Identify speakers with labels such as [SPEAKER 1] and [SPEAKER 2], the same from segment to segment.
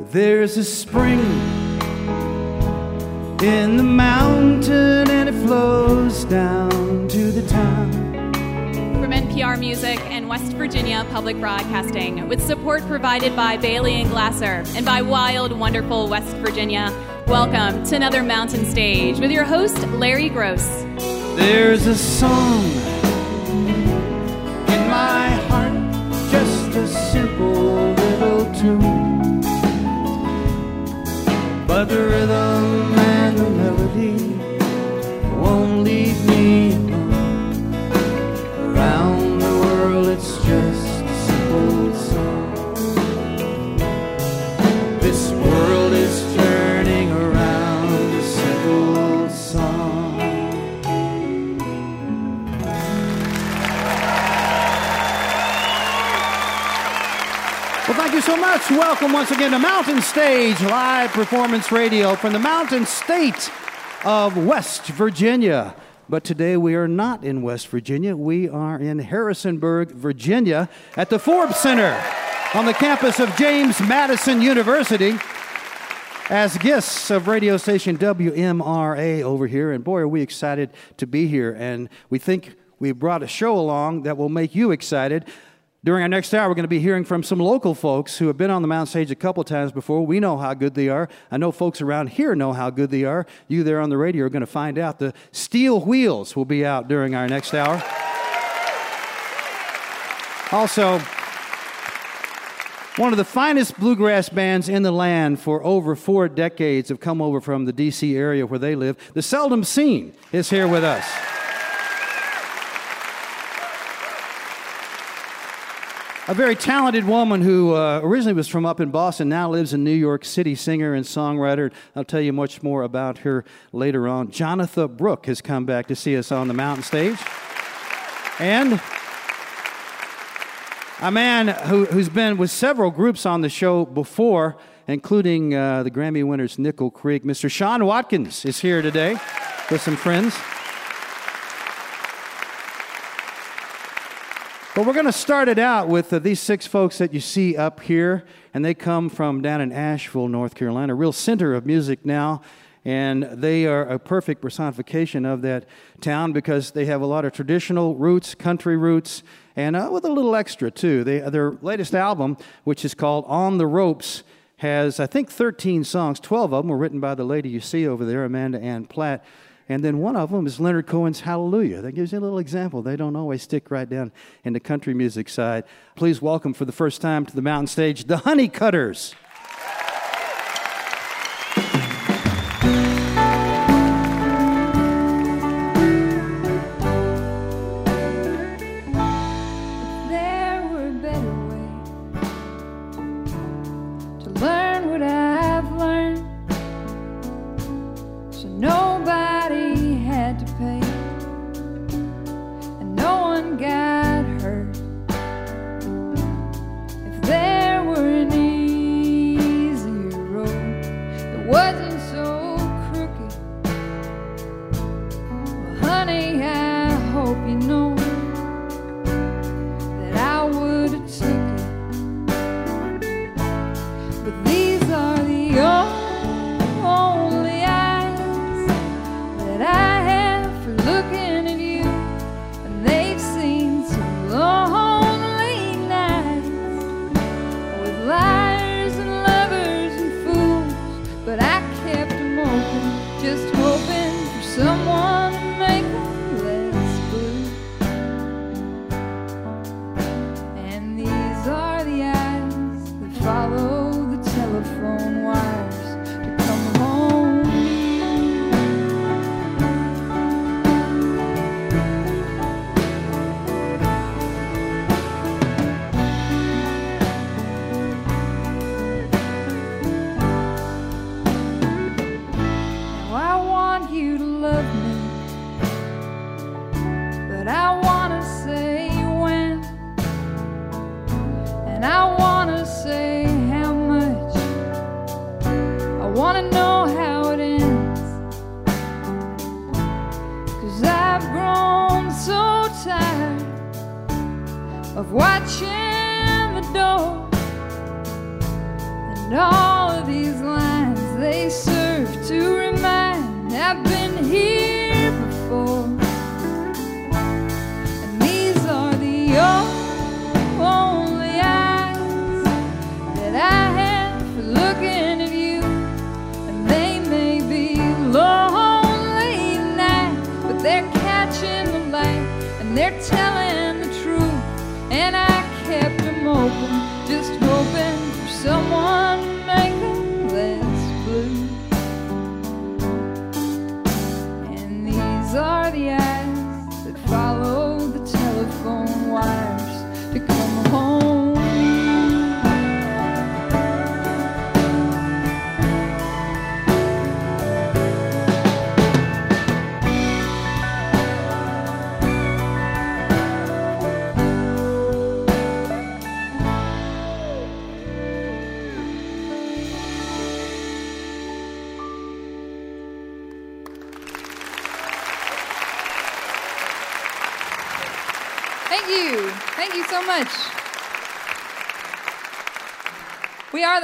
[SPEAKER 1] There's a spring in the mountain and it flows down to the town.
[SPEAKER 2] From NPR Music and West Virginia Public Broadcasting, with support provided by Bailey and Glasser and by Wild, Wonderful West Virginia, welcome to another Mountain Stage with your host, Larry Groce.
[SPEAKER 1] There's a song in my heart, just a simple little tune. But the rhythm and the melody much. Welcome once again to Mountain Stage Live Performance Radio from the mountain state of West Virginia. But today we are not in West Virginia. We are in Harrisonburg, Virginia, at the Forbes Center on the campus of James Madison University as guests of radio station WMRA over here. And boy, are we excited to be here. And we think we brought a show along that will make you excited. During our next hour, we're going to be hearing from some local folks who have been on the mountain stage a couple times before. We know how good they are. I know folks around here know how good they are. You there on the radio are going to find out. The Steel Wheels will be out during our next hour. Also, one of the finest bluegrass bands in the land for over four decades have come over from the D.C. area where they live. The Seldom Scene is here with us. A very talented woman who uh, originally was from up in Boston, now lives in New York City, singer and songwriter. I'll tell you much more about her later on. Jonatha Brooke has come back to see us on the mountain stage. And a man who, who's been with several groups on the show before, including uh, the Grammy winners Nickel Creek. Mr. Sean Watkins is here today with some friends. But we're going to start it out with uh, these six folks that you see up here, and they come from down in Asheville, North Carolina, a real center of music now. And they are a perfect personification of that town because they have a lot of traditional roots, country roots, and uh, with a little extra too. They, their latest album, which is called On the Ropes, has, I think, 13 songs. 12 of them were written by the lady you see over there, Amanda Anne Platt. And then one of them is Leonard Cohen's Hallelujah. That gives you a little example. They don't always stick right down in the country music side. Please welcome for the first time to the mountain stage the
[SPEAKER 3] Honeycutters. of watching the door. And all of these lines, they serve to remind I've been here before.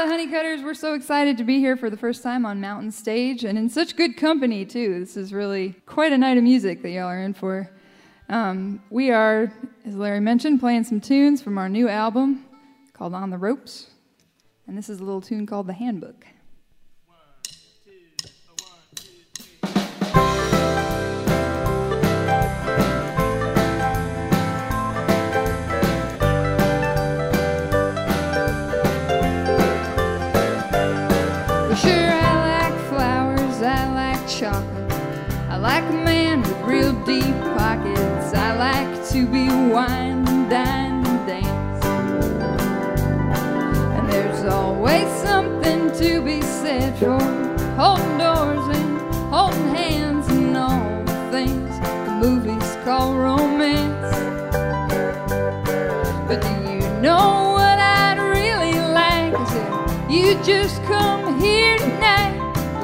[SPEAKER 3] Honeycutters. We're so excited to be here for the first time on Mountain Stage and in such good company, too. This is really quite a night of music that y'all are in for. Um, we are, as Larry mentioned, playing some tunes from our new album called On the Ropes. And this is a little tune called The Handbook. Chocolate. I like a man with real deep pockets. I like to be wined and dined and danced. And there's always something to be said for holding doors and holding hands and all the things the movies call romance. But do you know what I'd really like? Is if you just come here tonight.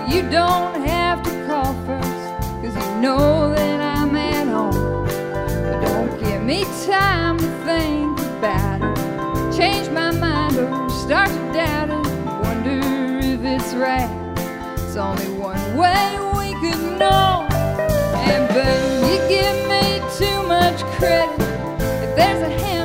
[SPEAKER 3] You don't have know that I'm at home. But don't give me time to think about it. Change my mind or start to doubt it. Wonder if it's right. It's only one way we could know. And babe, you give me too much credit. If there's a handbook,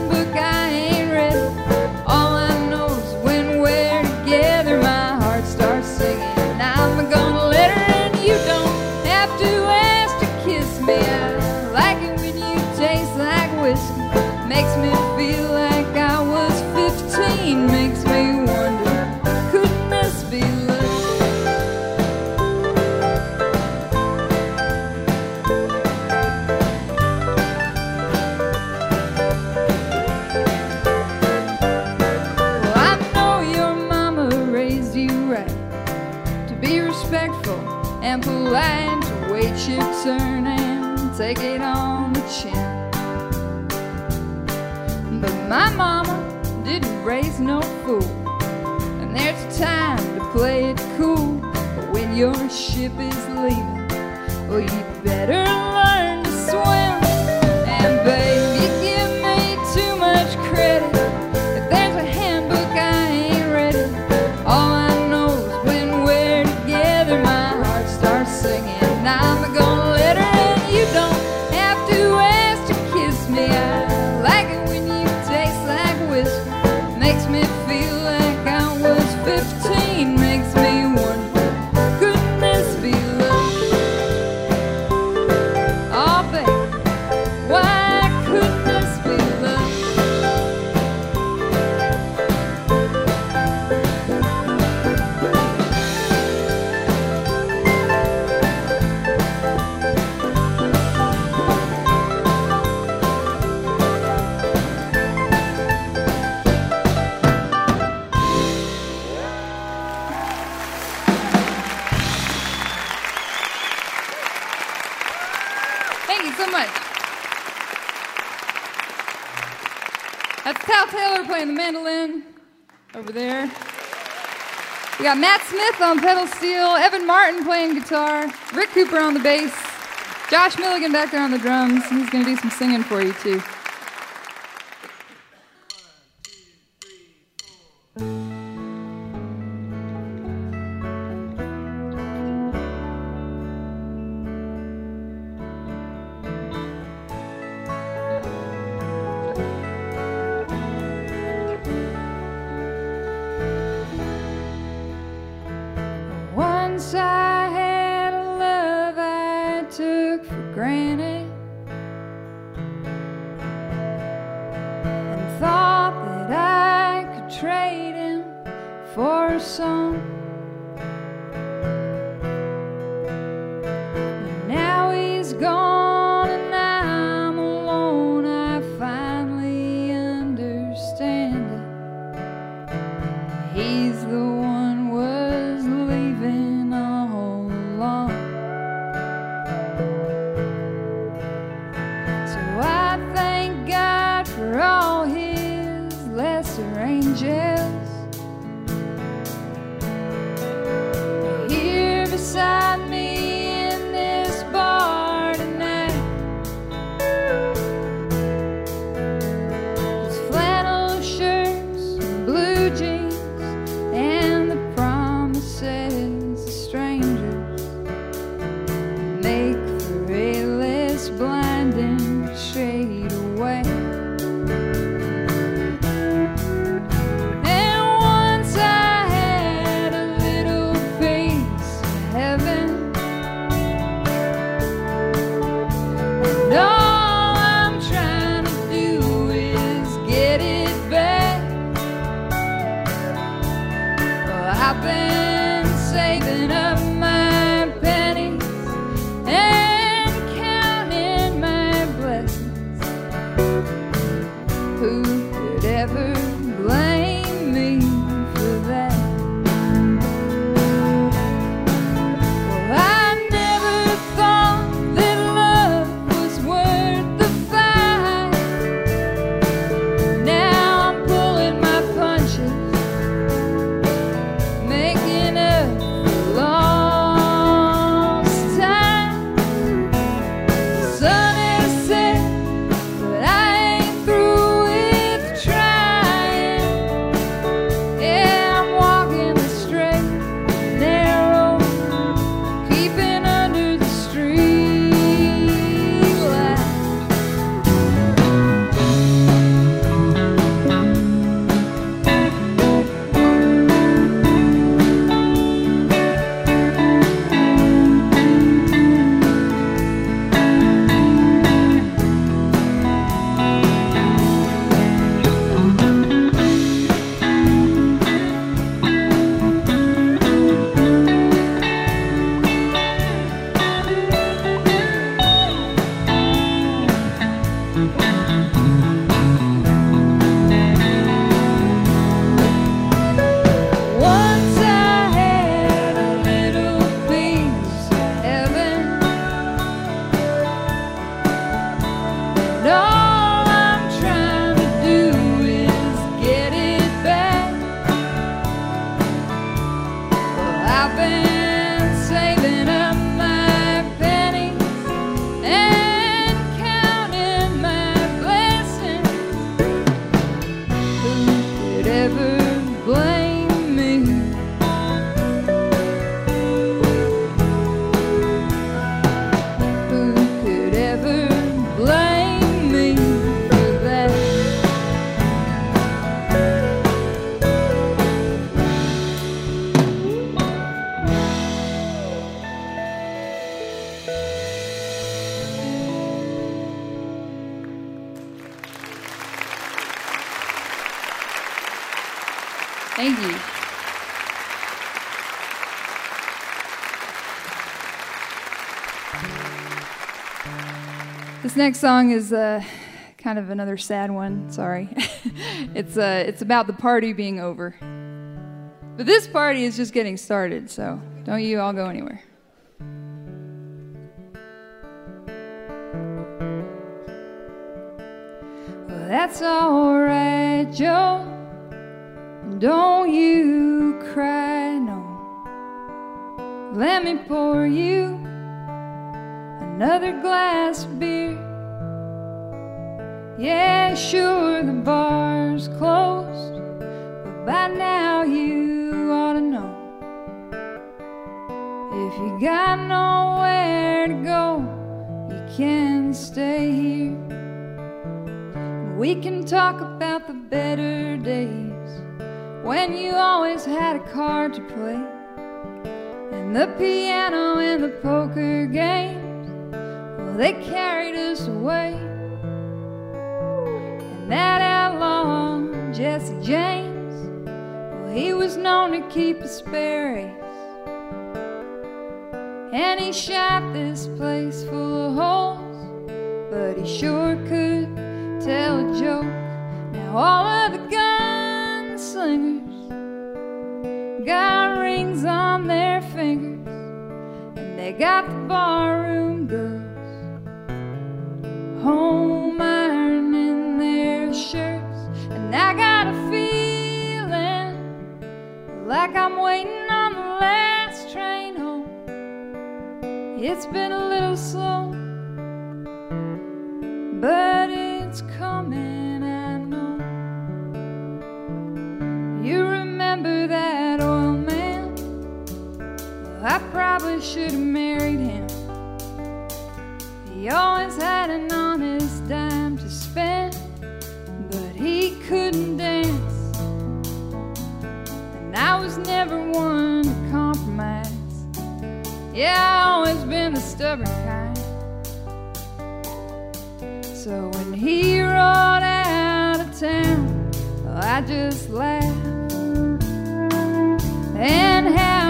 [SPEAKER 3] didn't no fool, and there's a time to play it cool. But when your ship is leaving, well, you better We got Matt Smith on pedal steel, Evan Martin playing guitar, Rick Cooper on the bass, Josh Milligan back there on the drums. He's going to do some singing for you, too. This next song is uh, kind of another sad one. Sorry, it's uh, it's about the party being over. But this party is just getting started, so don't you all go anywhere. Well, that's alright, Joe. Don't you cry, no. Let me pour you another glass of beer. Yeah, sure, the bar's closed, but by now you ought to know. If you got nowhere to go, you can stay here. We can talk about the better days when you always had a card to play. And the piano and the poker games, well, they carried us away. That outlaw, Jesse James, well, he was known to keep spare ace. And he shot this place full of holes, but he sure could tell a joke. Now all of the gunslingers got rings on their fingers, and they got the barroom girls home shirts. And I got a feeling like I'm waiting on the last train home. It's been a little slow, but it's coming, I know. You remember that oil man? Well, I probably should have married him. He always had an honest dime to spend, he couldn't dance. And I was never one to compromise. Yeah, I always been the stubborn kind. So when he rode out of town, I just laughed. And how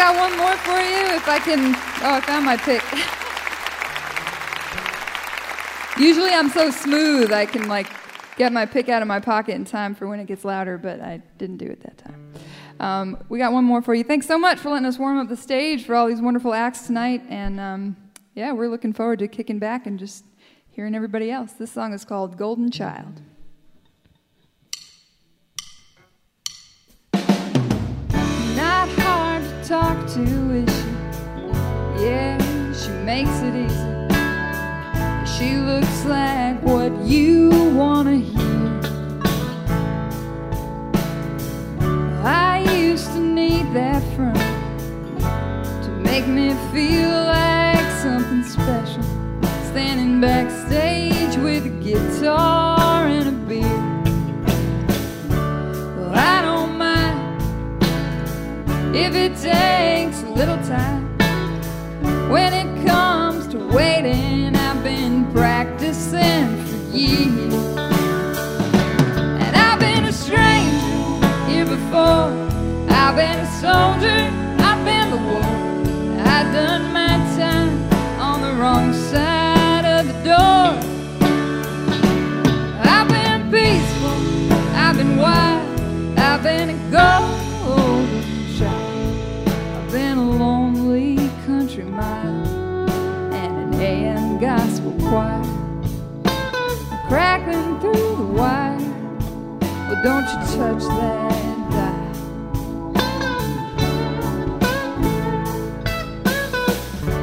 [SPEAKER 3] got one more for you. If I can. Oh, I found my pick. Usually I'm so smooth, I can like get my pick out of my pocket in time for when it gets louder, but I didn't do it that time. Um, we got one more for you. Thanks so much for letting us warm up the stage for all these wonderful acts tonight. And um, yeah, we're looking forward to kicking back and just hearing everybody else. This song is called Golden Child. Not hard talk to, is she? Yeah, she makes it easy. She looks like what you wanna hear. I used to need that friend to make me feel like something special. Standing backstage with a guitar and a beer. Well, I don't if it takes a little time. When it comes to waiting, I've been practicing for years. And I've been a stranger here before. I've been a soldier, I've been the war. I've done my time on the wrong side of the door. I've been peaceful, I've been wild, I've been a golden choir. Crackling through the wire. Well, don't you touch that.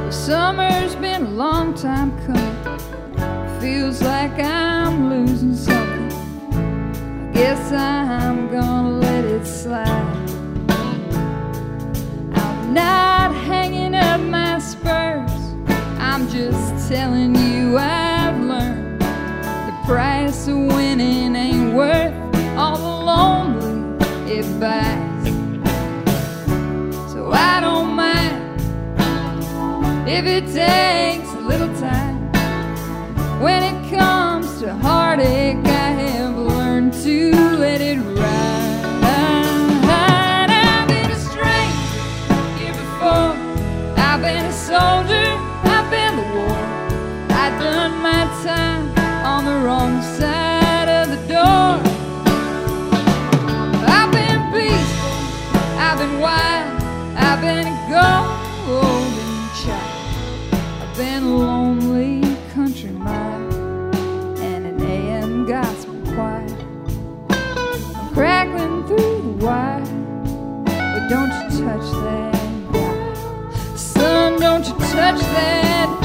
[SPEAKER 3] The summer's been a long time coming. Feels like I'm losing something. I guess I'm gonna let it slide. I'm not hanging up my spurs. I'm just telling you I've learned the price of winning ain't worth all the lonely buys. So I don't mind if it takes a little time. When it comes to heartache, wire, but don't you touch that dial. Son, don't you touch that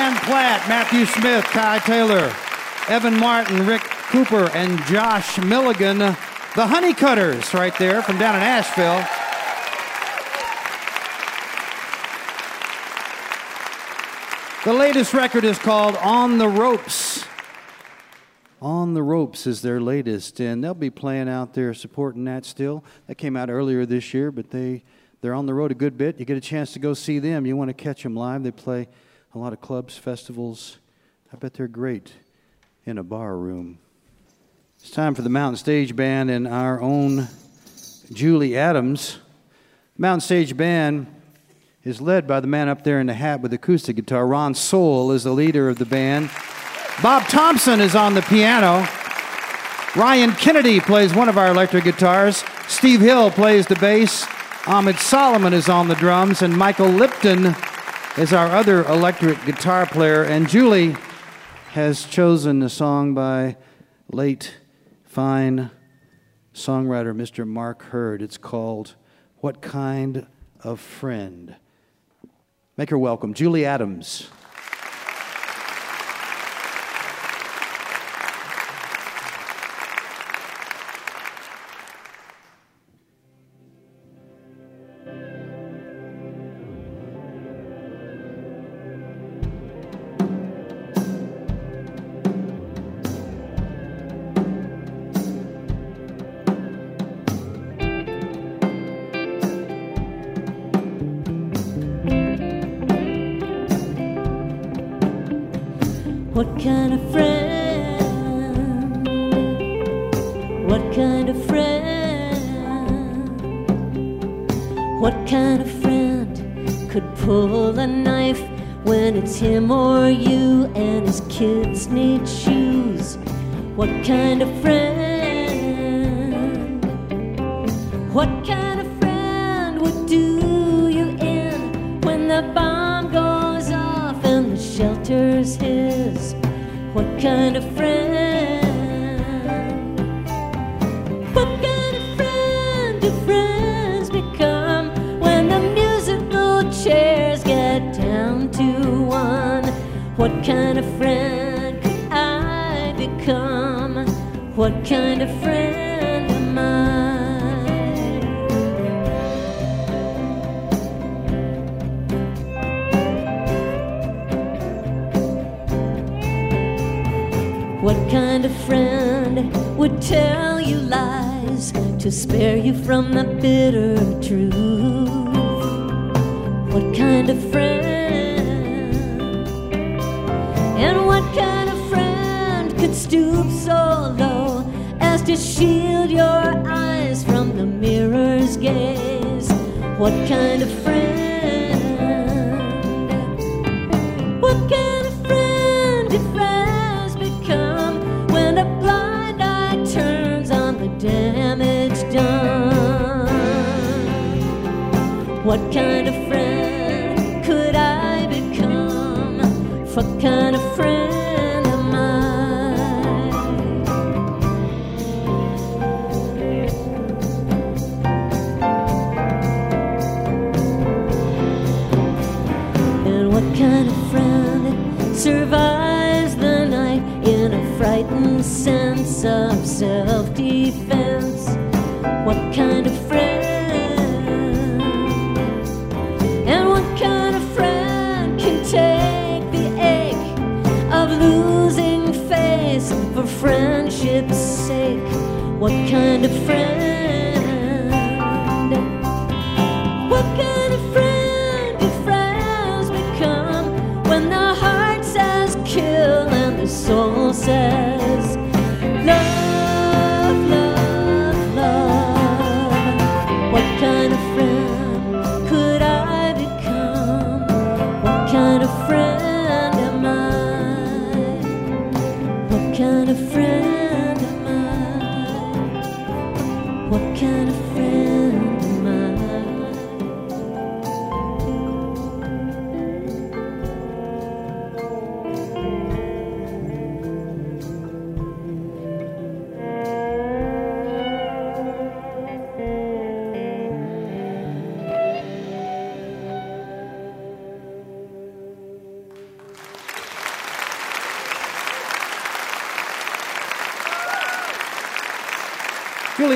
[SPEAKER 1] Anne Platt, Matthew Smith, Ty Taylor, Evan Martin, Rick Cooper, and Josh Milligan. The Honeycutters, right there from down in Asheville. The latest record is called On the Ropes. On the Ropes is their latest, and they'll be playing out there supporting that still. That came out earlier this year, but they, they're on the road a good bit. You get a chance to go see them. You want to catch them live. They play a lot of clubs, festivals. I bet they're great in a bar room. It's time for the Mountain Stage Band and our own Julie Adams. Mountain Stage Band is led by the man up there in the hat with acoustic guitar. Ron Sowell is the leader of the band. Bob Thompson is on the piano. Ryan Kennedy plays one of our electric guitars. Steve Hill plays the bass. Ammed Solomon is on the drums. And Michael Lipton is our other electric guitar player. And Julie has chosen a song by late, fine songwriter Mr. Mark Heard. It's called What Kind of Friend? Make her welcome, Julie Adams.
[SPEAKER 4] Kind of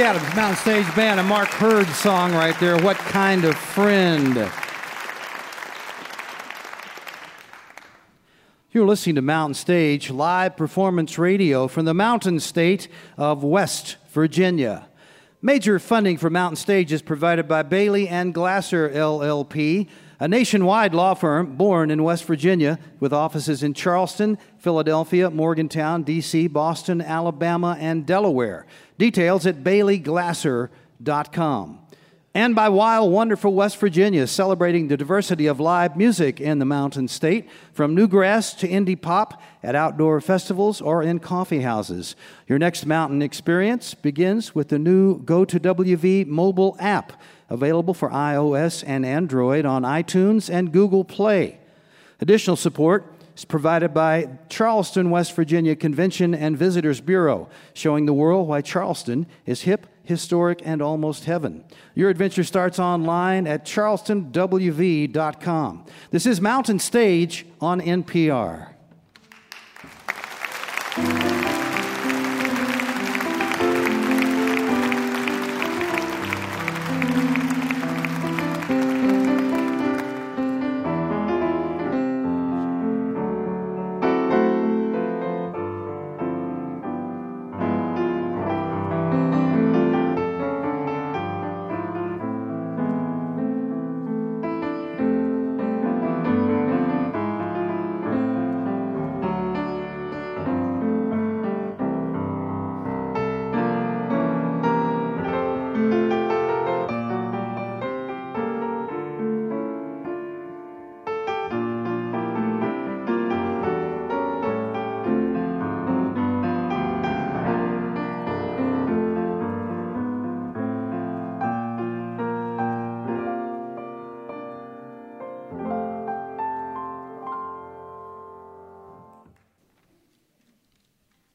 [SPEAKER 1] Adams, Mountain Stage Band, a Mark Heard song right there. What kind of friend? You're listening to Mountain Stage live performance radio from the Mountain State of West Virginia. Major funding for Mountain Stage is provided by Bailey and Glasser LLP, a nationwide law firm born in West Virginia with offices in Charleston, Philadelphia, Morgantown, D.C., Boston, Alabama, and Delaware. Details at baileyglasser.com. And by Wild Wonderful West Virginia, celebrating the diversity of live music in the Mountain State, from newgrass to indie pop at outdoor festivals or in coffee houses. Your next mountain experience begins with the new Go to WV mobile app, available for iOS and Android on iTunes and Google Play. Additional support is provided by Charleston, West Virginia Convention and Visitors Bureau, showing the world why Charleston is hip, historic, and almost heaven. Your adventure starts online at charlestonwv.com. This is Mountain Stage on NPR.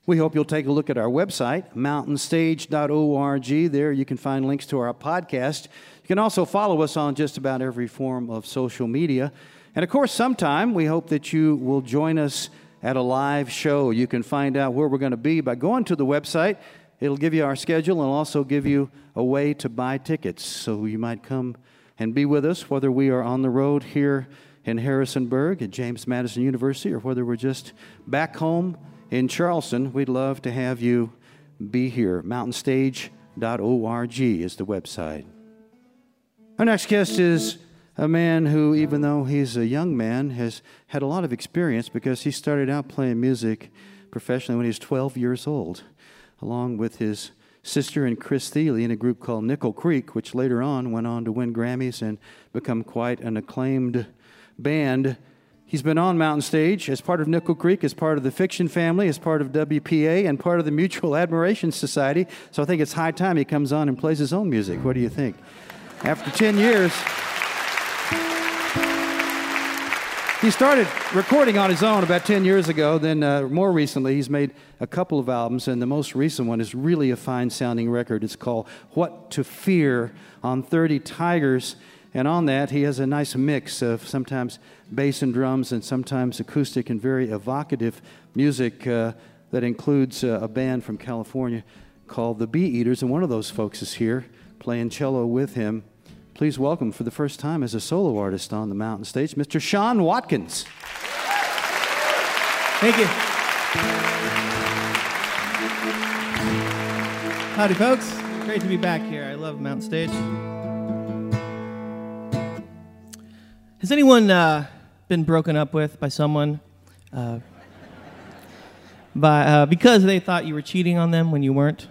[SPEAKER 1] We hope you'll take a look at our website, mountainstage.org. There you can find links to our podcast. You can also follow us on just about every form of social media. And of course, sometime we hope that you will join us at a live show. You can find out where we're going to be by going to the website. It'll give you our schedule and also give you a way to buy tickets. So you might come and be with us, whether we are on the road here in Harrisonburg at James Madison University or whether we're just back home in Charleston. We'd love to have you be here. Mountainstage.org is the website. Our next guest is a man who, even though he's a young man, has had a lot of experience because he started out playing music professionally when he was 12 years old, along with his sister and Chris Thile in a group called Nickel Creek, which later on went on to win Grammys and become quite an acclaimed band. He's been on Mountain Stage as part of Nickel Creek, as part of the Fiction family, as part of WPA, and part of the Mutual Admiration Society. So I think it's high time he comes on and plays his own music. What do you think? After 10 years, he started recording on his own about 10 years ago. Then, uh, more recently, he's made a couple of albums, and the most recent one is really a fine sounding record. It's called What to Fear on 30 Tigers. And on that, he has a nice mix of sometimes bass and drums and sometimes acoustic and very evocative music uh, that includes uh, a band from California called the Bee Eaters. And one of those folks is here playing cello with him. Please welcome for the first time as a solo artist on the mountain stage, Mr. Sean Watkins.
[SPEAKER 5] Thank you. Howdy, folks. Great to be back here. I love Mountain Stage. Has anyone uh, been broken up with by someone uh, by, uh, because they thought you were cheating on them when you weren't,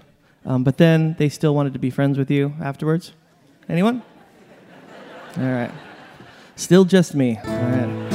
[SPEAKER 5] um, but then they still wanted to be friends with you afterwards? Anyone? All right. Still just me. All right.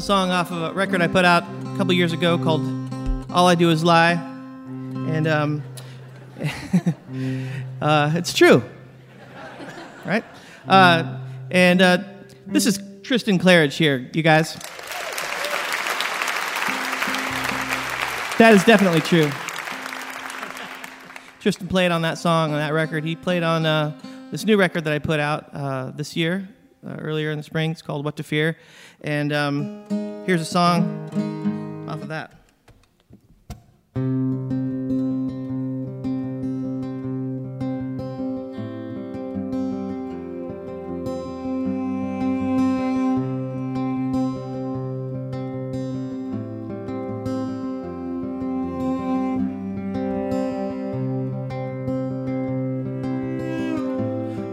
[SPEAKER 5] A song off of a record I put out a couple years ago called All I Do Is Lie. And um, uh, it's true. Right? Uh, and uh, this is Tristan Clarridge here, you guys. That is definitely true. Tristan played on that song, on that record. He played on uh, this new record that I put out uh, this year, uh, earlier in the spring. It's called What to Fear. And um, here's a song off of that.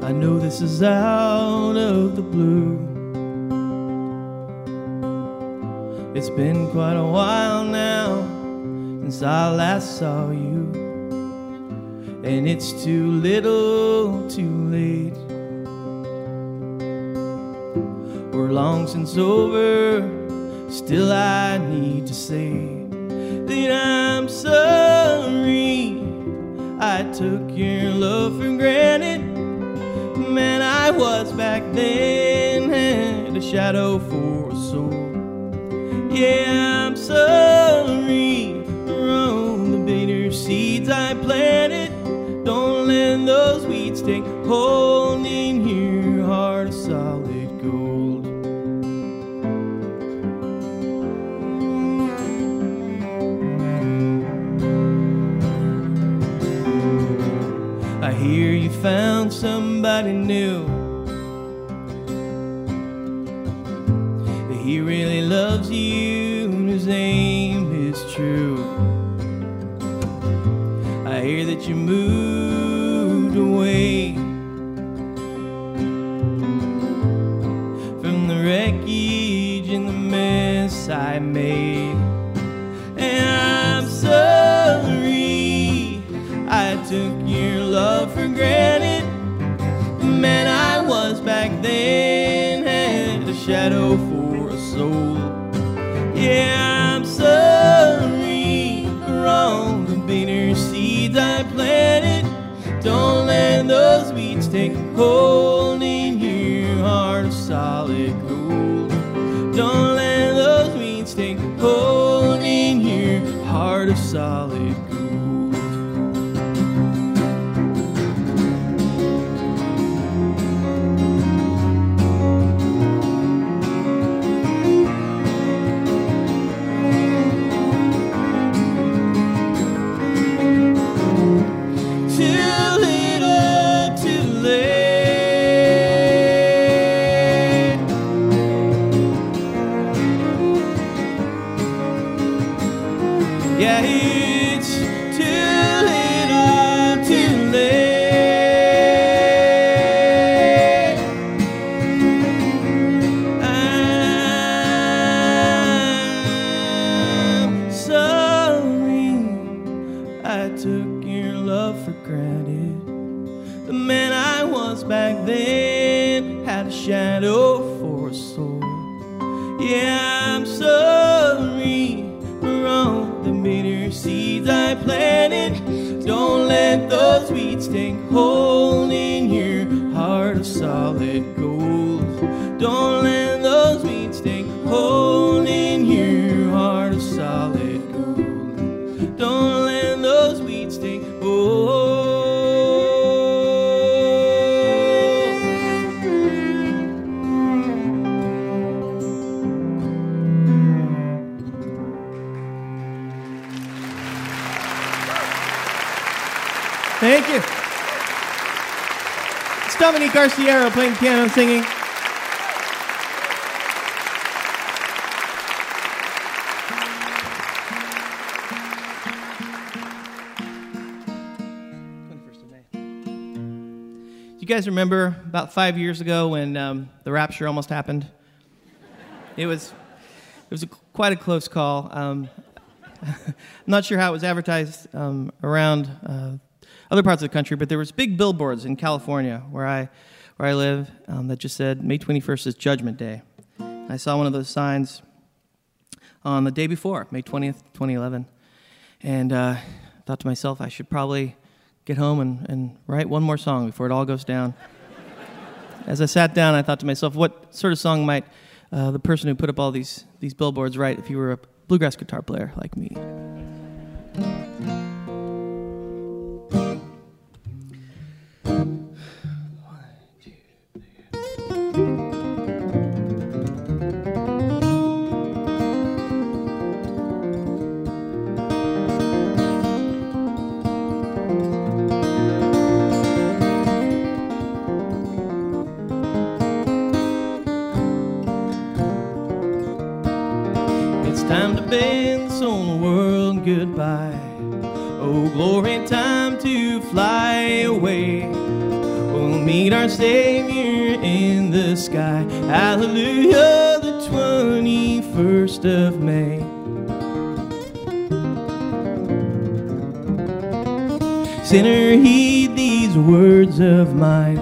[SPEAKER 5] I know this is out of the blue. It's been quite a while now since I last saw you. And it's too little too late. We're long since over, still I need to say that I'm sorry. I took your love for granted. Man, I was back then, had a shadow for a soul. Yeah, I'm sorry for all the bitter seeds I planted. Don't let those weeds take hold weeds Garciero playing piano and singing. You guys remember about five years ago when um, the rapture almost happened? It was, it was a, quite a close call. Um, I'm not sure how it was advertised um, around uh, other parts of the country, but there was big billboards in California where I, where I live um, that just said May 21st is Judgment Day. I saw one of those signs on the day before, May 20th, 2011, and uh, thought to myself I should probably get home and, and write one more song before it all goes down. As I sat down, I thought to myself, what sort of song might uh, the person who put up all these, these billboards write if you were a bluegrass guitar player like me? Time to bid this old world goodbye. Oh, glory, time to fly away. We'll meet our Savior in the sky. Hallelujah, the 21st of May. Sinner, heed these words of mine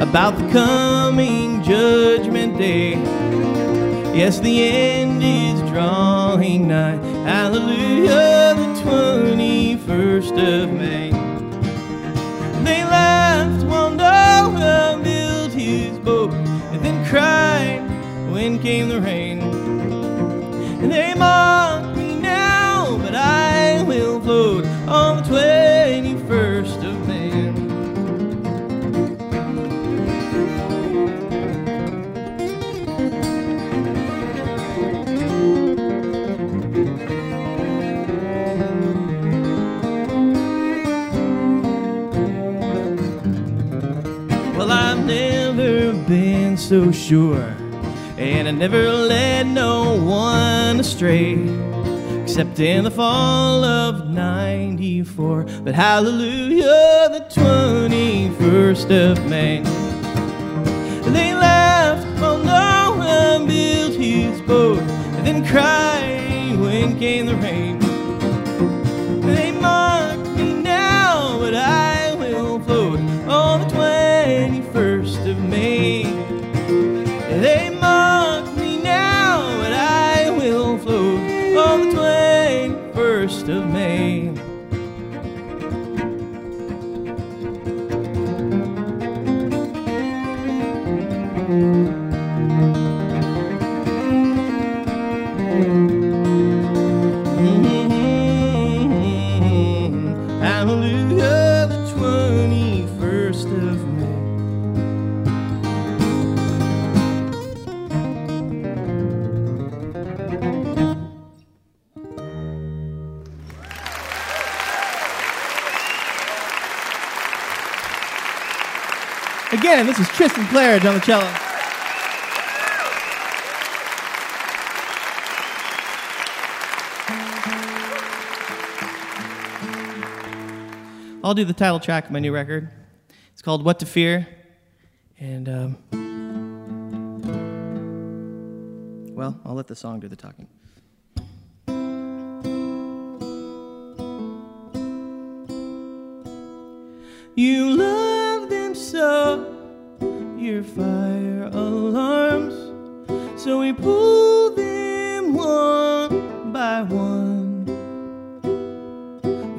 [SPEAKER 5] about the coming judgment day. Yes, the end is drawing nigh. Hallelujah, 21st of May. They laughed while Noah built his boat, and then cried when came the rain. And they mock me now, but I will float on the 21st so sure, and I never led no one astray, except in the fall of 94. But hallelujah, the 21st of May. They laughed while Noah built his boat, and then cried when came the rain. again. This is Tristan Clarridge on the cello. I'll do the title track of my new record. It's called What to Fear. And, um, well, I'll let the song do the talking. You love them so your fire alarms. So we pull them one by one,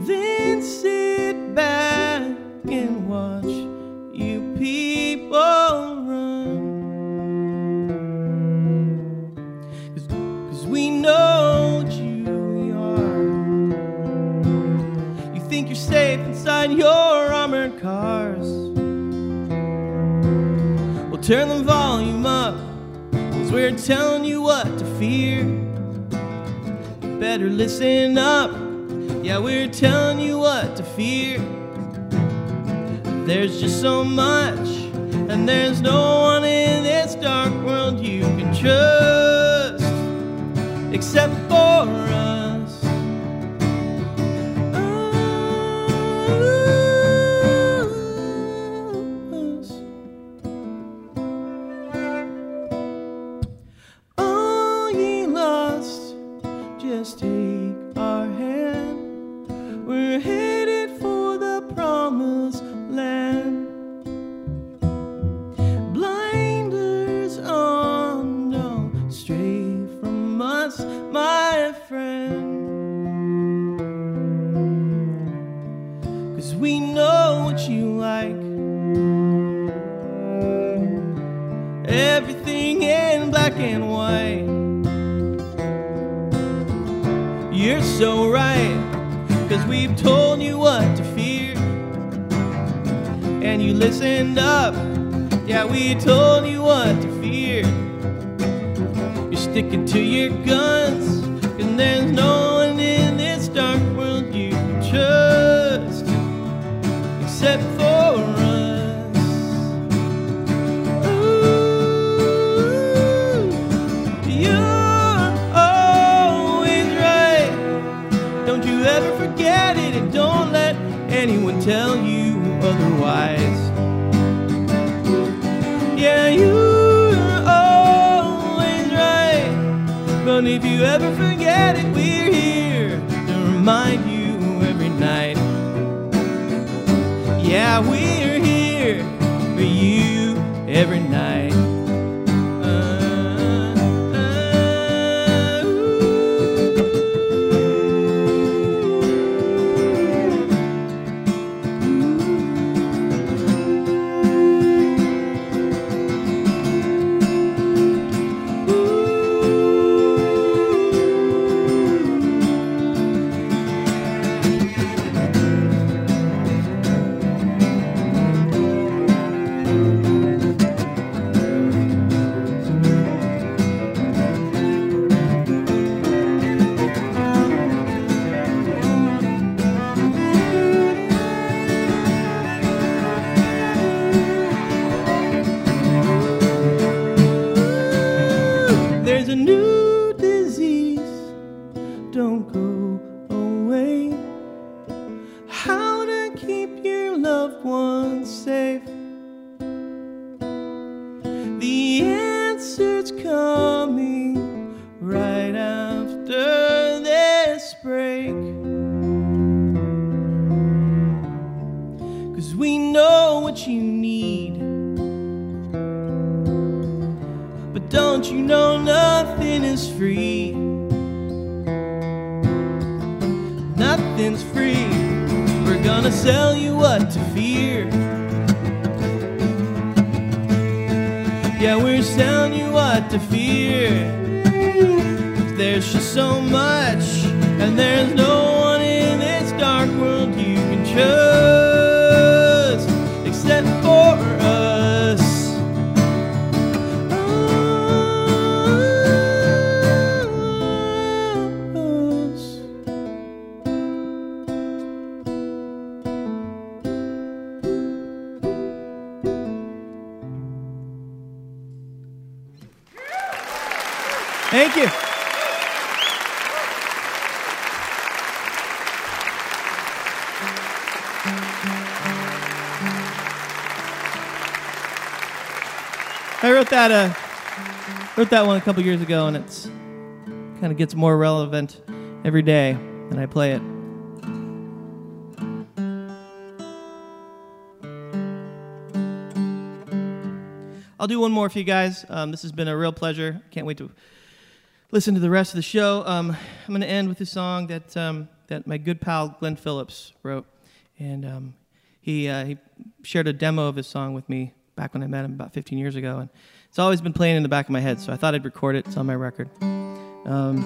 [SPEAKER 5] then sit back and watch you people run. Cause, Cause we know you, are. You think you're safe inside your armored cars turn the volume up, cause we're telling you what to fear. You better listen up, yeah, we're telling you what to fear. There's just so much, and there's no one in this dark world you can trust, except for us. Ooh. if you ever forget it, we're here to remind you every night. Yeah, we I a wrote that one a couple years ago, and it's kind of gets more relevant every day And I play it. I'll do one more for you guys. Um, this has been a real pleasure. Can't wait to listen to the rest of the show. Um, I'm going to end with a song that um, that my good pal Glen Phillips wrote, and um, he uh, he shared a demo of his song with me back when I met him about 15 years ago, and it's always been playing in the back of my head. So I thought I'd record it. It's on my record. Um,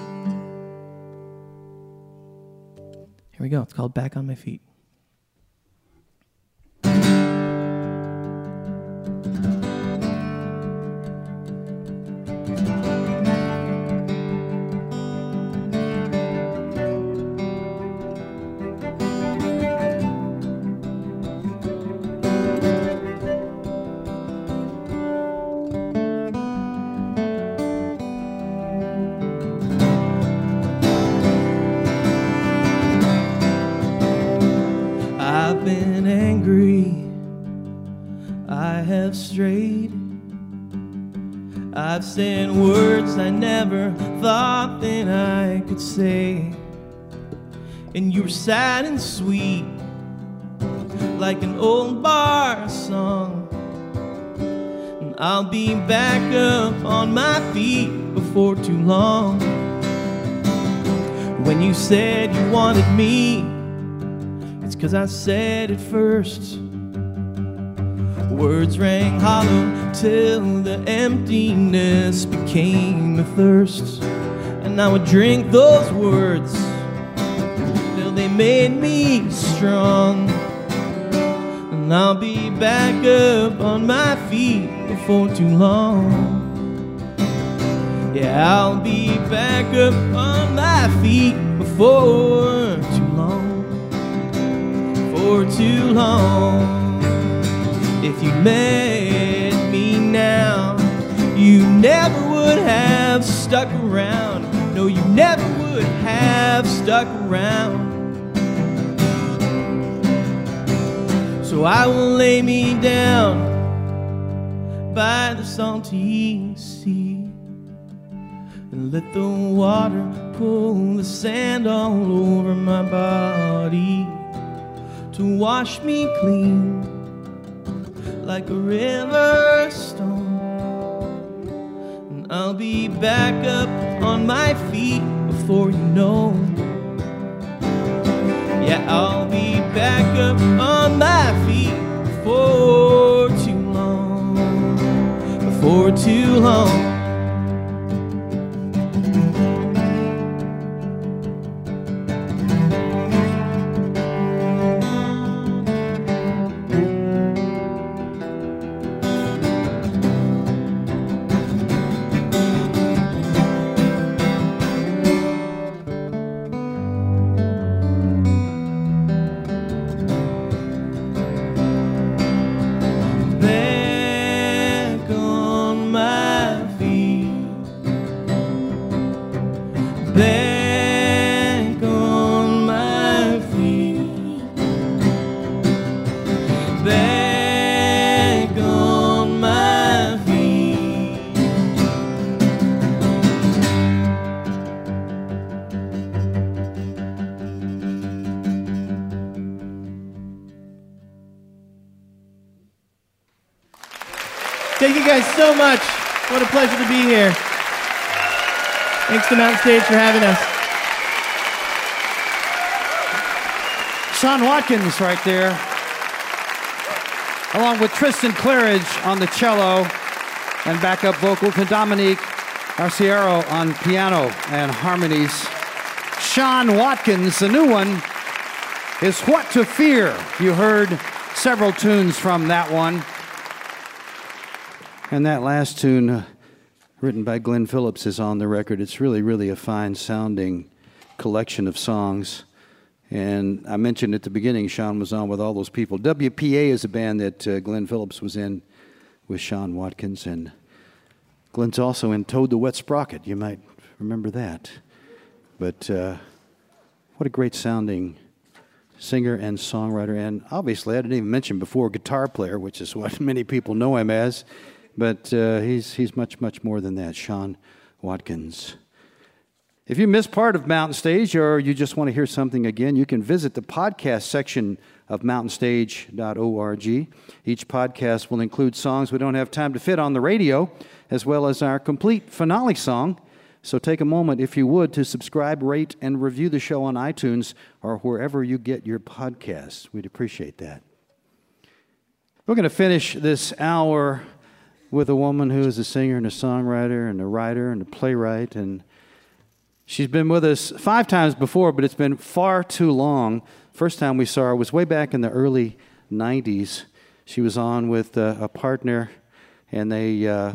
[SPEAKER 5] here we go. It's called "Back on My Feet." I've said words I never thought that I could say. And you were sad and sweet, like an old bar song. And I'll be back up on my feet before too long. When you said you wanted me, it's cause I said it first. Words rang hollow till the emptiness became a thirst. And I would drink those words till they made me strong. And I'll be back up on my feet before too long. Yeah, I'll be back up on my feet before too long for too long. If you met me now, you never would have stuck around. No, you never would have stuck around. So I will lay me down by the salty sea and let the water pull the sand all over my body to wash me clean like a river stone. And I'll be back up on my feet before you know. Yeah, I'll be back up on my feet before too long. Before too long. Thanks to Mountain Stage for having us.
[SPEAKER 1] Sean Watkins right there, along with Tristan Clarridge on the cello and backup vocals, and Dominique Arciero on piano and harmonies. Sean Watkins, the new one, is What to Fear. You heard several tunes from that one. And that last tune, uh, written by Glen Phillips, is on the record. It's really, really a fine sounding collection of songs. And I mentioned at the beginning, Sean was on with all those people. WPA is a band that uh, Glen Phillips was in with Sean Watkins. And Glen's also in Toad the Wet Sprocket. You might remember that. But uh, what a great sounding singer and songwriter. And obviously, I didn't even mention before, guitar player, which is what many people know him as. But uh, he's, he's much, much more than that. Sean Watkins. If you missed part of Mountain Stage or you just want to hear something again, you can visit the podcast section of mountainstage.org. Each podcast will include songs we don't have time to fit on the radio, as well as our complete finale song. So take a moment, if you would, to subscribe, rate, and review the show on iTunes or wherever you get your podcasts. We'd appreciate that. We're going to finish this hour with a woman who is a singer and a songwriter and a writer and a playwright and She's been with us five times before, but it's been far too long. First time we saw her was way back in the early 90s. She was on with uh, a partner, and they uh,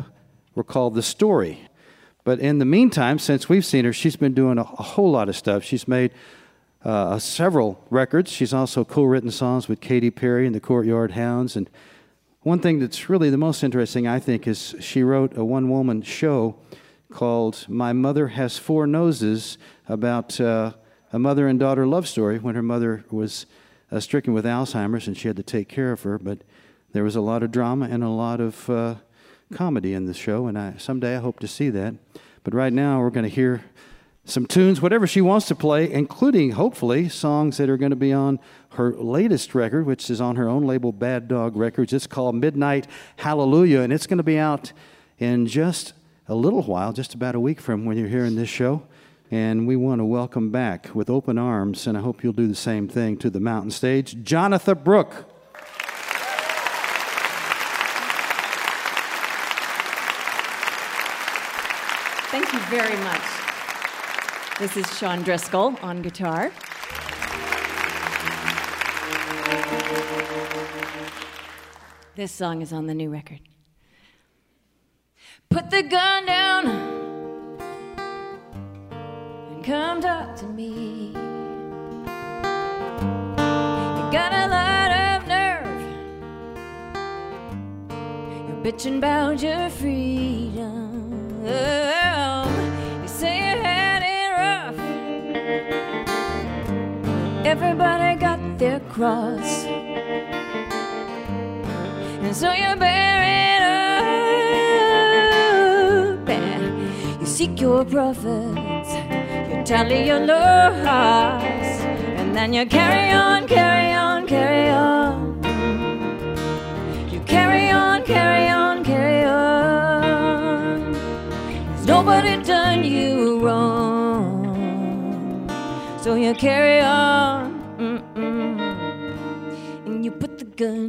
[SPEAKER 1] were called The Story. But in the meantime, since we've seen her, she's been doing a, a whole lot of stuff. She's made uh, several records. She's also co written songs with Katy Perry and the Courtyard Hounds. And one thing that's really the most interesting, I think, is she wrote a one woman show called My Mother Has Four Noses about uh, a mother and daughter love story when her mother was uh, stricken with Alzheimer's and she had to take care of her. But there was a lot of drama and a lot of uh, comedy in the show, and I, someday I hope to see that. But right now we're going to hear some tunes, whatever she wants to play, including, hopefully, songs that are going to be on her latest record, which is on her own label, Bad Dog Records. It's called Midnight Hallelujah, and it's going to be out in just a little while, just about a week from when you're hearing this show. And we want to welcome back with open arms, and I hope you'll do the same thing to the mountain stage, Jonatha Brooke.
[SPEAKER 6] Thank you very much. This is Sean Driscoll on guitar. This song is on the new record. Put the gun down and come talk to me. You got a lot of nerve. You're bitching about your freedom. You say you had it rough. Everybody their cross. And so you bear it up. And you seek your profits. You tally your loss. And then you carry on, carry on, carry on. You carry on, carry on, carry on. There's nobody done you wrong. So you carry on.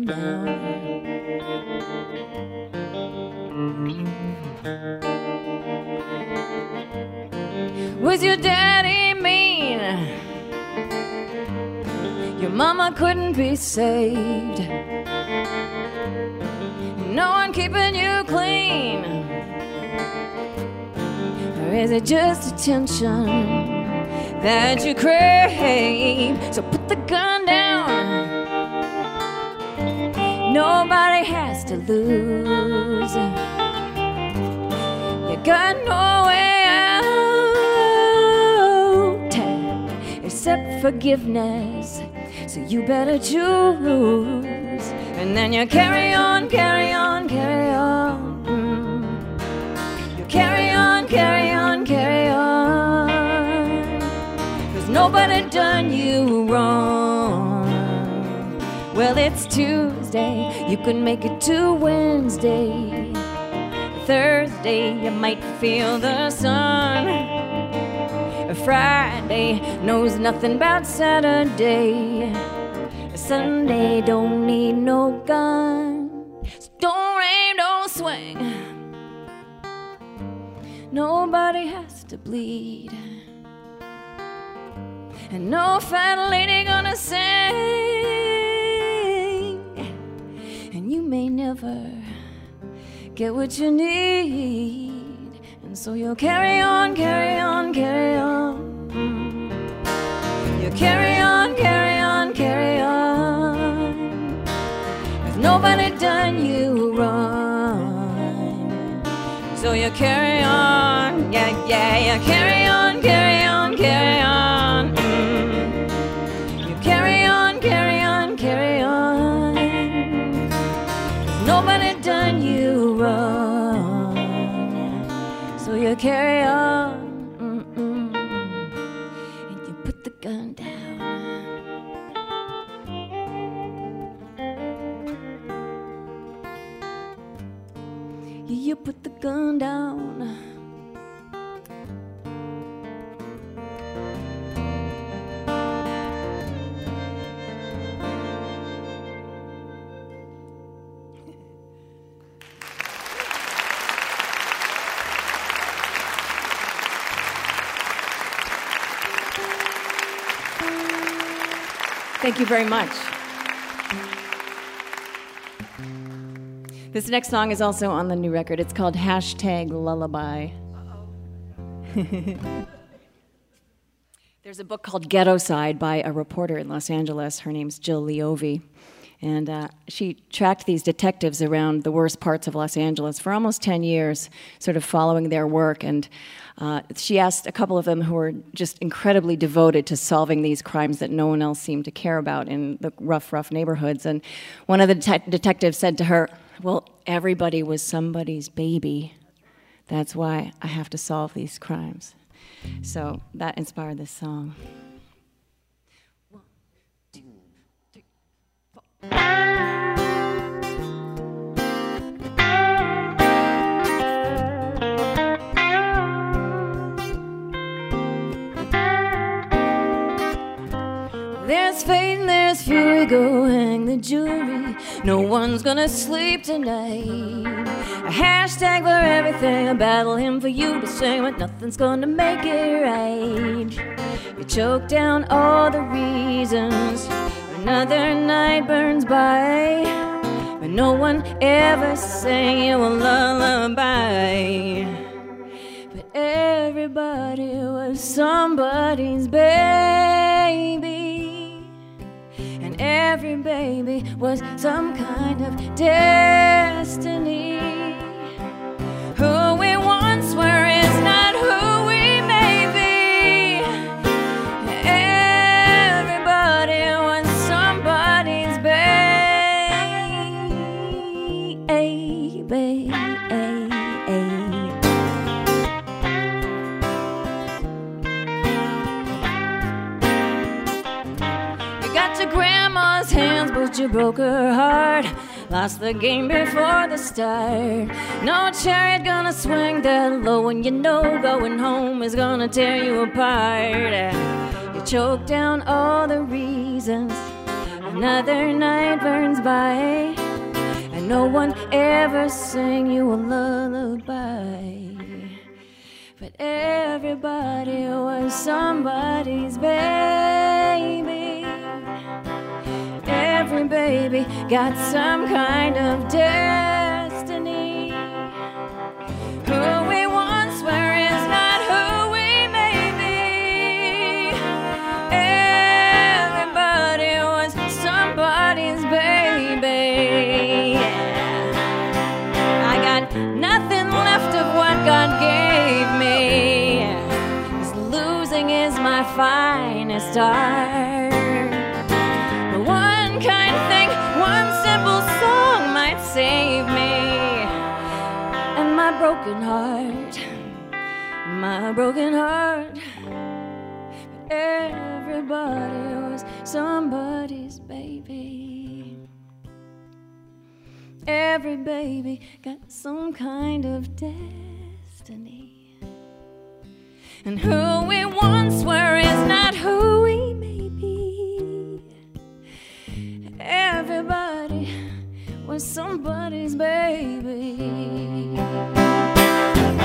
[SPEAKER 6] Down. Was your daddy mean? Your mama couldn't be saved. No one keeping you clean. Or is it just attention that you crave? So put the gun down. Nobody has to lose. You got no way out except forgiveness. So you better choose. And then you carry on, carry on, carry on. You carry on, carry on, carry on. Cause nobody done you wrong. Well, it's Tuesday, you can make it to Wednesday. Thursday, you might feel the sun. Friday knows nothing about Saturday. Sunday don't need no gun. So don't aim, don't swing. Nobody has to bleed. And no fat lady gonna sing. You may never get what you need. And so you'll carry on, carry on, carry on. Mm. You carry on, carry on, carry on. Cause nobody done you wrong. So you'll carry on, yeah, yeah, you carry on, carry on, carry on. And you put the gun down. Yeah, you put the gun down. Thank you very much. This next song is also on the new record. It's called Hashtag Lullaby. There's a book called Ghettoside by a reporter in Los Angeles. Her name's Jill Leovy. And uh, she tracked these detectives around the worst parts of Los Angeles for almost 10 years, sort of following their work. And uh, she asked a couple of them who were just incredibly devoted to solving these crimes that no one else seemed to care about in the rough, rough neighborhoods. And one of the det- detectives said to her, Well, everybody was somebody's baby. That's why I have to solve these crimes. So that inspired this song. There's fate there's fury, go hang the jury. No one's gonna sleep tonight. A hashtag for everything, a battle hymn for you to sing, but nothing's gonna make it right. You choke down all the reasons. Another night burns by, but no one ever sang you a lullaby. But everybody was somebody's baby. And every baby was some kind of destiny. Who we once were is you broke her heart. Lost the game before the start. No chariot gonna swing that low, and you know going home is gonna tear you apart. You choke down all the reasons. Another night burns by, and no one ever sang you a lullaby. But everybody was somebody's baby. Every baby got some kind of destiny. Who we once were is not who we may be. Everybody was somebody's baby. I got nothing left of what God gave me. losing is my finest art. Broken heart, my broken heart. But everybody was somebody's baby. Every baby got some kind of destiny. And who we once were is not who we may be. Everybody was somebody's baby.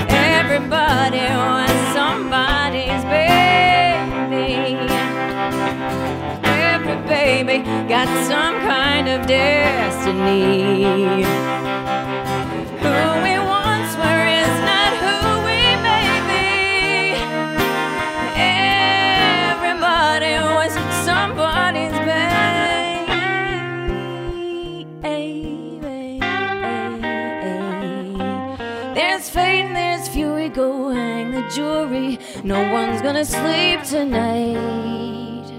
[SPEAKER 6] Everybody was somebody's baby. Every baby got some kind of destiny. Who we jewelry. No one's gonna sleep tonight.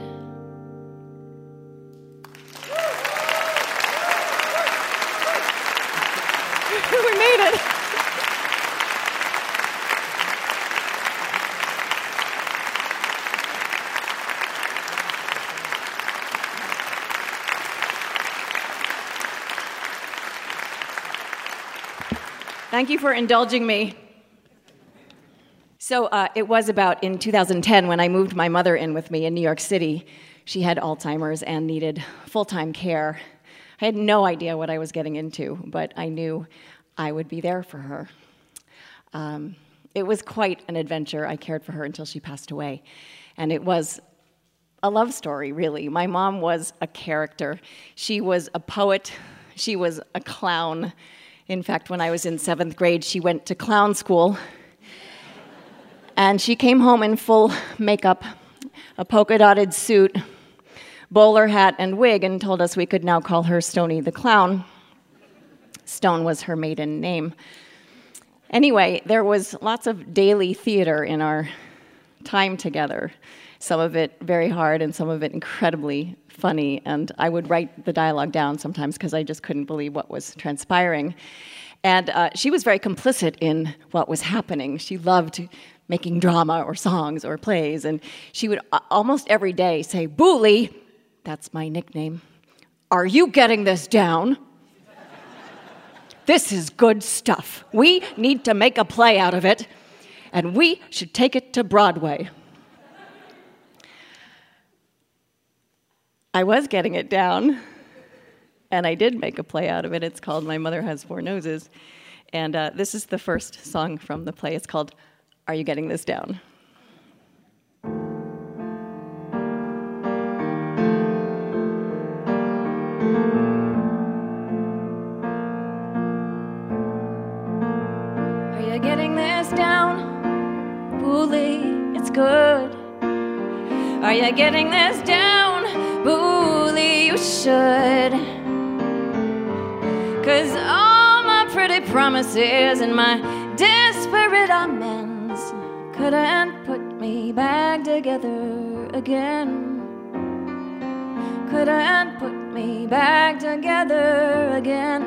[SPEAKER 6] Thank you for indulging me. So uh, it was about in 2010 when I moved my mother in with me in New York City. She had Alzheimer's and needed full time care. I had no idea what I was getting into, but I knew I would be there for her. Um, it was quite an adventure. I cared for her until she passed away. And it was a love story, really. My mom was a character. She was a poet, she was a clown. In fact, when I was in seventh grade, she went to clown school. And she came home in full makeup, a polka dotted suit, bowler hat, and wig, and told us we could now call her Stony the Clown. Stone was her maiden name. Anyway, there was lots of daily theater in our time together. Some of it very hard and some of it incredibly funny. And I would write the dialogue down sometimes because I just couldn't believe what was transpiring. And uh, she was very complicit in what was happening. She loved making drama or songs or plays. And she would uh, almost every day say, Booley, that's my nickname, are you getting this down? This is good stuff. We need to make a play out of it, and we should take it to Broadway. I was getting it down, and I did make a play out of it. It's called My Mother Has Four Noses. And uh, this is the first song from the play. It's called Are You Getting This Down? Are you getting this down? Bully, it's good. Are you getting this down? Bully, you should. Cause all my pretty promises and my desperate amends couldn't put me back together again. Couldn't put me back together again.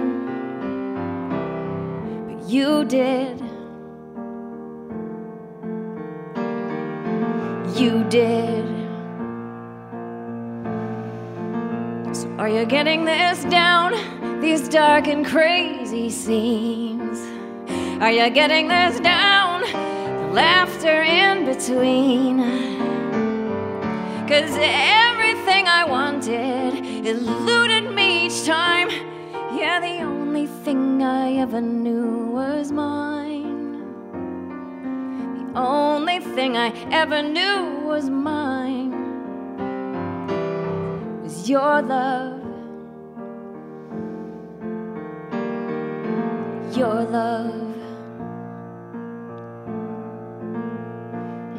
[SPEAKER 6] But you did. You did. So are you getting this down? These dark and crazy scenes. Are you getting this down? Laughter in between. Cause everything I wanted eluded me each time. Yeah, the only thing I ever knew was mine. The only thing I ever knew was mine was your love. Your love.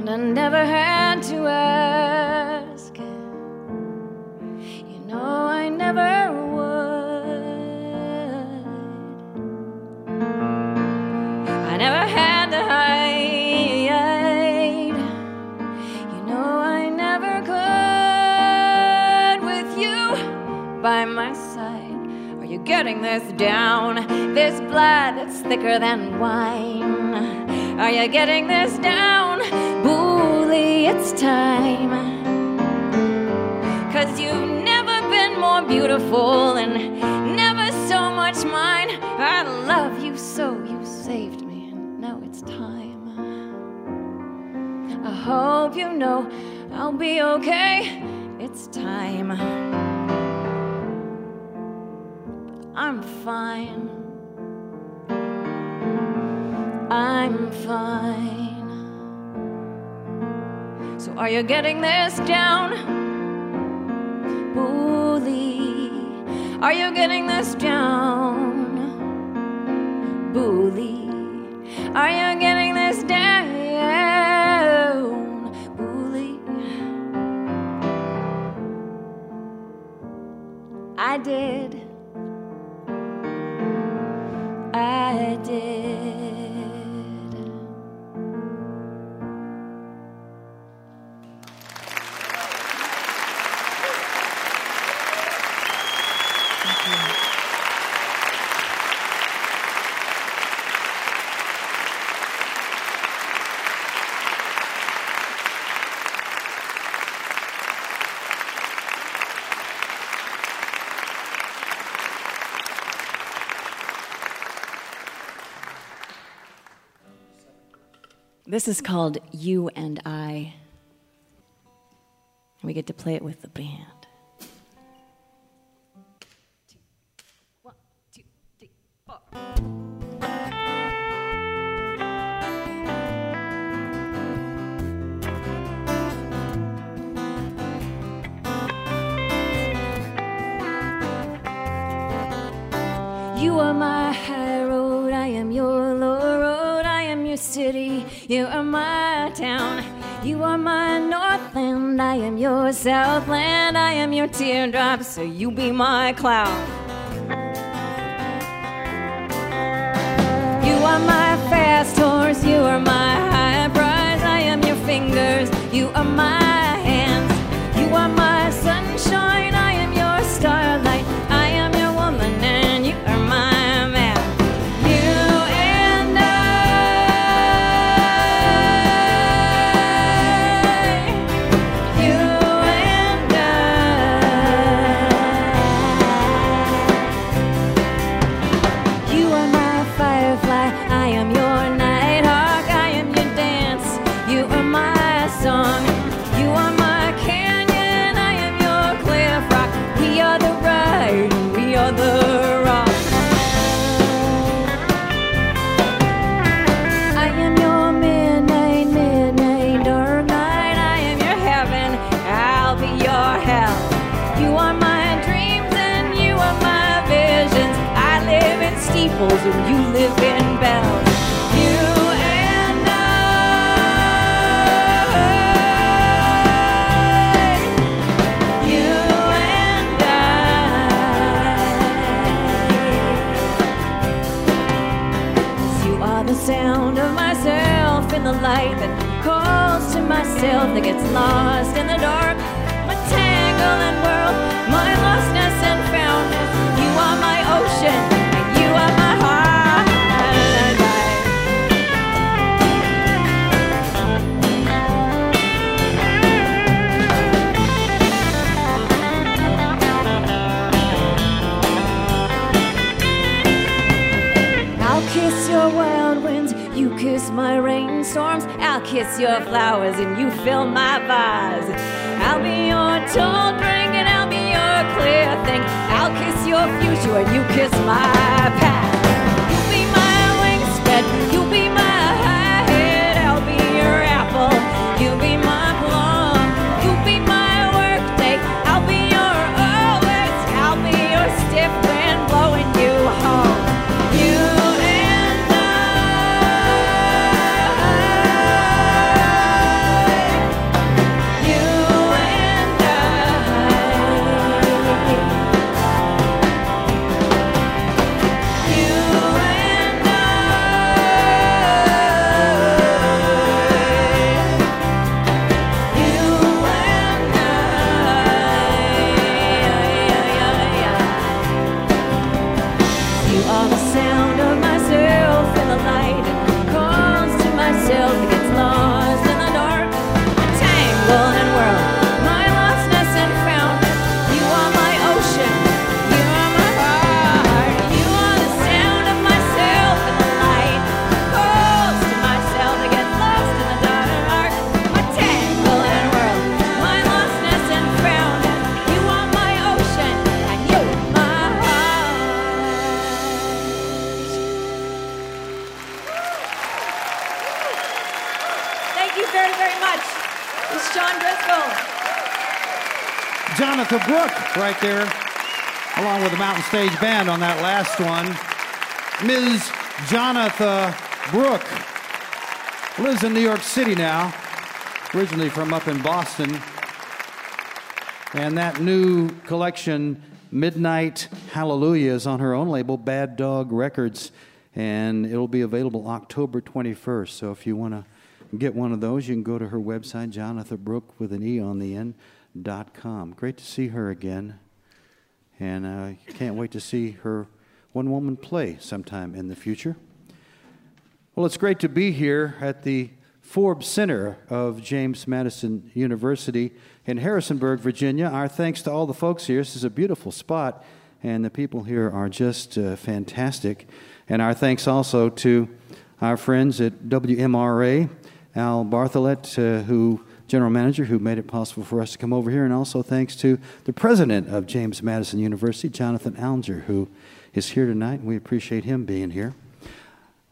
[SPEAKER 6] And I never had to ask. You know, I never would. I never had to hide. You know, I never could with you by my side. Are you getting this down? This blood that's thicker than wine. Are you getting this down? It's time. Cause you've never been more beautiful and never so much mine. I love you so, you saved me, and now it's time. I hope you know I'll be okay. It's time. I'm fine. I'm fine. So, are you getting this down? Bully. Are you getting this down? Bully. Are you getting this down? Bully. I did. I did. This is called You and I. We get to play it with the band. You are my high road, I am your am your city, you are my town. You are my northland, I am your southland, I am your teardrop, so you be my cloud. You are my fast horse, you are my high prize, I am your fingers, you are my hands. You are my
[SPEAKER 1] right there, along with the Mountain Stage Band on that last one. Ms. Jonatha Brooke lives in New York City now, originally from up in Boston. And that new collection, Midnight Hallelujah, is on her own label, Bad Dog Records. And it'll be available October 21st. So if you want to get one of those, you can go to her website, Jonatha Brooke with an E on the end, com. Great to see her again. And uh, can't wait to see her one woman play sometime in the future. Well, it's great to be here at the Forbes Center of James Madison University in Harrisonburg, Virginia. Our thanks to all the folks here. This is a beautiful spot, and the people here are just uh, fantastic. And our thanks also to our friends at WMRA Al Bartholet, uh, who general manager, who made it possible for us to come over here, and also thanks to the president of James Madison University, Jonathan Alger, who is here tonight, and we appreciate him being here. I'd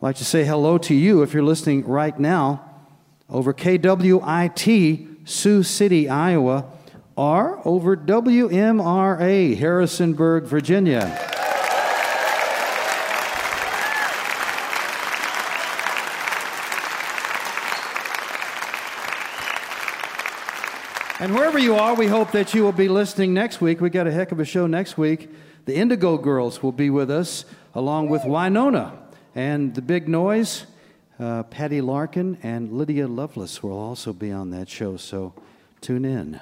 [SPEAKER 1] like to say hello to you if you're listening right now over KWIT, Sioux City, Iowa, or over WMRA, Harrisonburg, Virginia. And wherever you are, we hope that you will be listening next week. We got a heck of a show next week. The Indigo Girls will be with us, along with Wynonna and the Big Noise. Uh, Patty Larkin and Lydia Loveless will also be on that show, so tune in.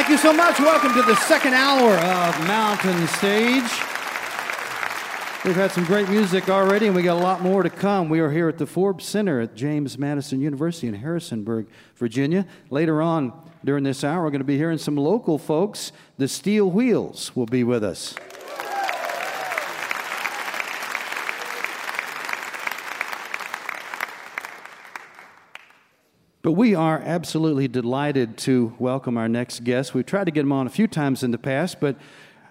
[SPEAKER 1] Thank you so much. Welcome to the second hour of Mountain Stage. We've had some great music already, and we got a lot more to come. We are here at the Forbes Center at James Madison University in Harrisonburg, Virginia. Later on during this hour, we're going to be hearing some local folks. The Steel Wheels will be with us. But we are absolutely delighted to welcome our next guest. We've tried to get them on a few times in the past, but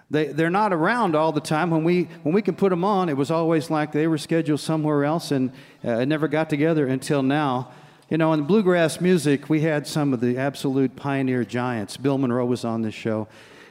[SPEAKER 1] they, they're not around all the time. When we, when we can put them on, it was always like they were scheduled somewhere else and uh, never got together until now. You know, in bluegrass music, we had some of the absolute pioneer giants. Bill Monroe was on this show,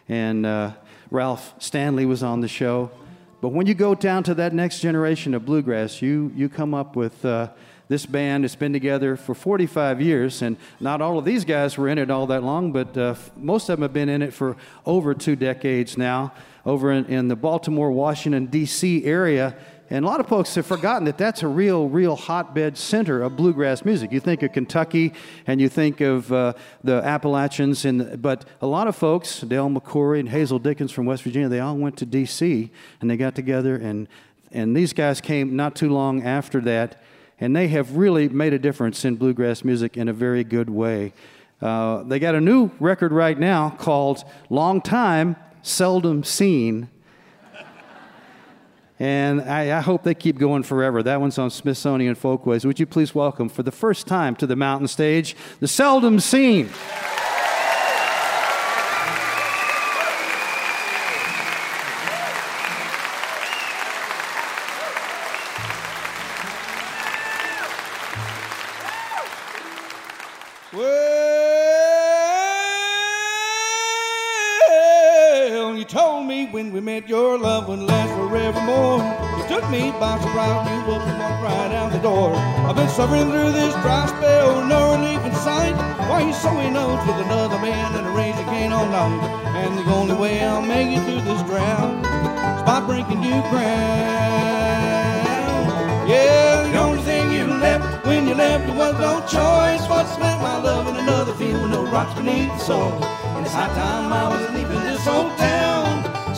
[SPEAKER 1] and uh, Ralph Stanley was on the show. But when you go down to that next generation of bluegrass, you, you come up with. Uh, this band has been together for 45 years, and not all of these guys were in it all that long, but uh, most of them have been in it for over two decades now, over in, in the Baltimore, Washington, D.C. area. And a lot of folks have forgotten that that's a real, real hotbed center of bluegrass music. You think of Kentucky and you think of uh, the Appalachians, and, but a lot of folks, Del McCoury and Hazel Dickens from West Virginia, they all went to D.C. and they got together, and, and these guys came not too long after that and they have really made a difference in bluegrass music in a very good way. Uh, they got a new record right now called Long Time, Seldom Scene. and I, I, hope they keep going forever. That one's on Smithsonian Folkways. Would you please welcome for the first time to the mountain stage, the Seldom
[SPEAKER 7] Scene? We met, your love would last forevermore. You took me by surprise, you walked right out the door. I've been suffering through this dry spell, no relief in sight. Why you sewing notes with another man and a razor cane all night? And the only way I'll make it through this drought is by breaking new ground. Yeah, the only thing you left when you left was no choice but to my love in another field with no rocks beneath the soil. And it's high time I was leaving this old town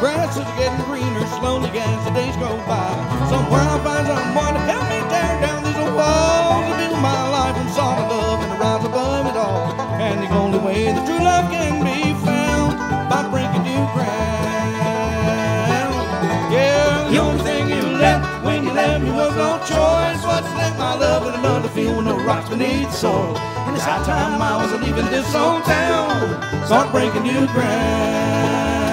[SPEAKER 7] Grass is getting greener slowly as the days go by. Somewhere I'll find someone to help me tear down these old walls and build my life on solid love and rise above it all. And the only way that true love can be found by breaking new ground. Yeah, the only thing you left when you left me was no choice but to let my love with another field with no rocks beneath the soil. And it's high time I was leaving this old town, start breaking new ground.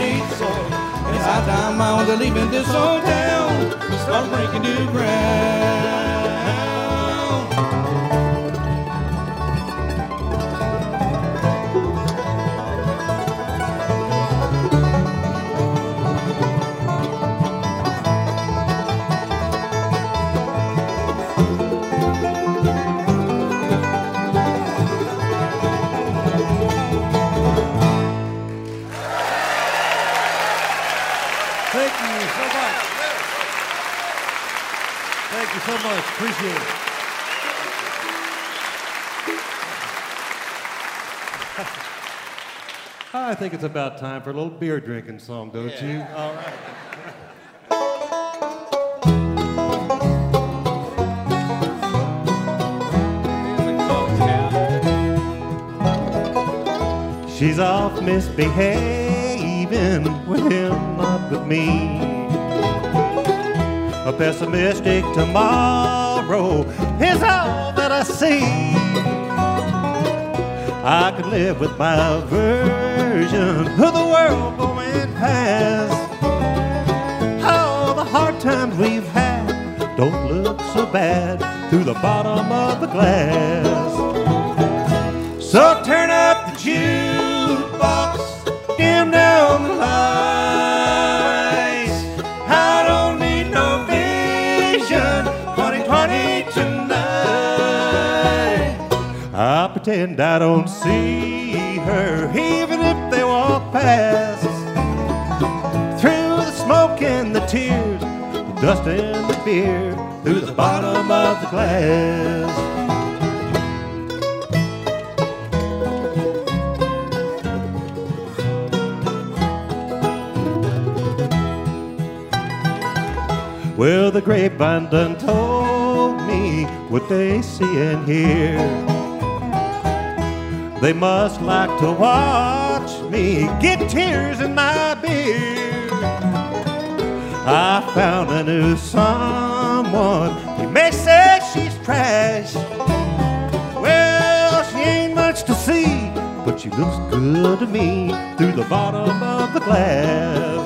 [SPEAKER 7] The soil. It's high time I was leaving this old town, start breaking new ground.
[SPEAKER 8] Think it's about time for a little beer drinking song, don't you? All right. She's off misbehaving with him, not with me. A pessimistic tomorrow is all that I see. I could live with my version of the world going past. All the hard times we've had don't look so bad through the bottom of the glass. So turn up the jukebox, dim down the lights. Pretend I don't see her, even if they walk past. Through the smoke and the tears, the dust and the beer, through the bottom of the glass. Well, the grapevine done told me what they see and hear. They must like to watch me get tears in my beer. I found a new someone. He may say she's trash. Well, she ain't much to see, but she looks good to me through the bottom of the glass.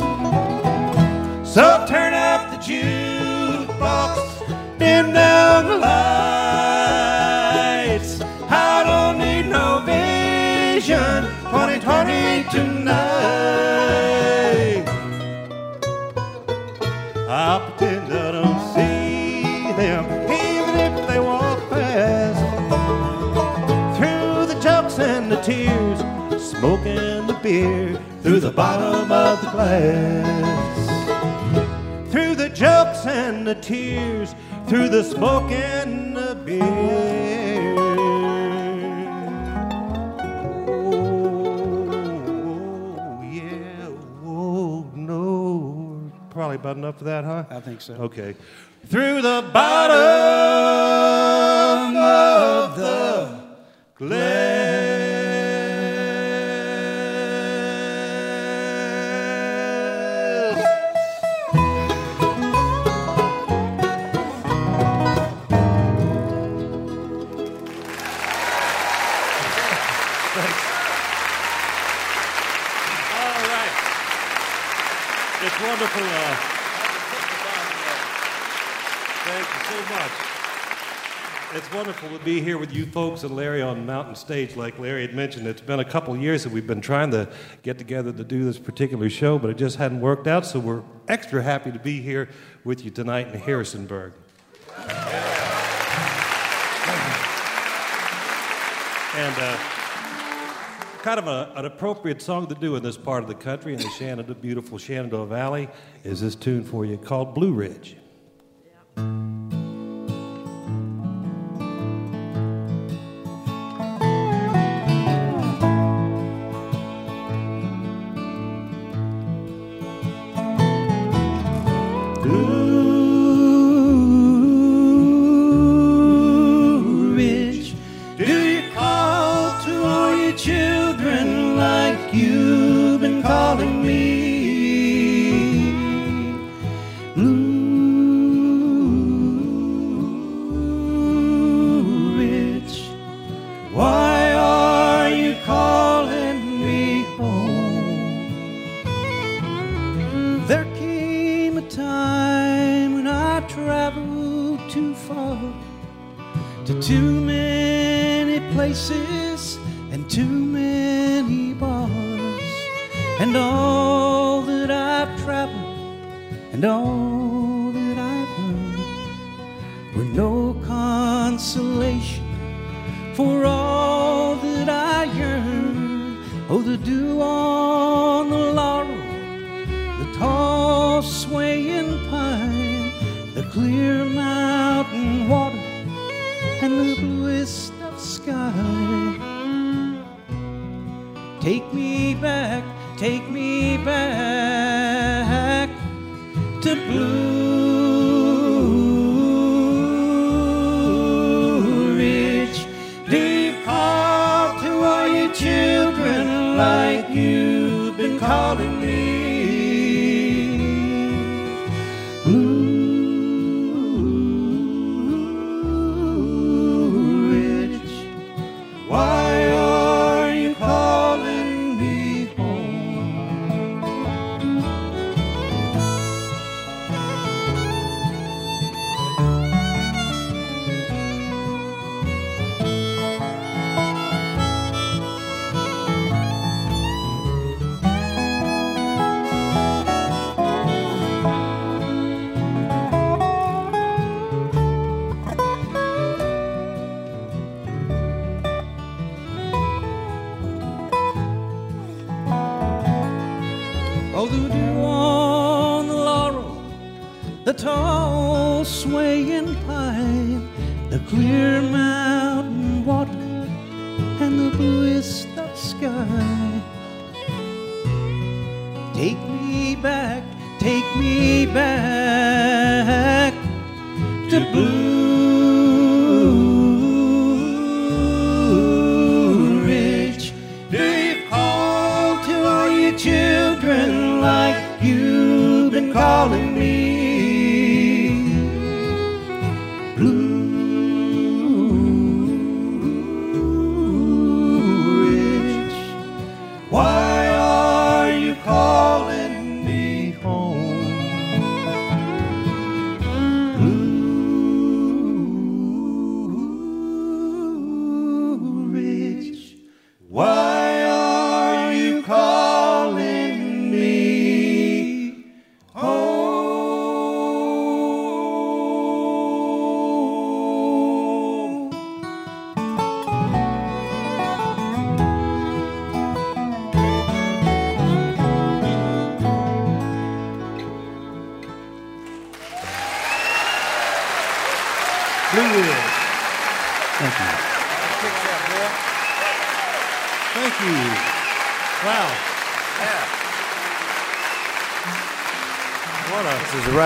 [SPEAKER 8] So turn up the jukebox, dim down the lights. Vision, 2020 tonight. I pretend I don't see them, even if they walk past. Through the jokes and the tears, smoking the beer, through the bottom of the glass through the jokes and the tears, through the smoke and about enough of that, huh?
[SPEAKER 1] I think so.
[SPEAKER 8] Okay. Through the bottom of the. It's wonderful to be here with you folks and Larry on Mountain Stage. Like Larry had mentioned, it's been a couple years that we've been trying to get together to do this particular show, but it just hadn't worked out. So we're extra happy to be here with you tonight in Harrisonburg. And uh, kind of a, an appropriate song to do in this part of the country, in the Shenandoah, beautiful Shenandoah Valley, is this tune for you called Blue Ridge.
[SPEAKER 9] Blue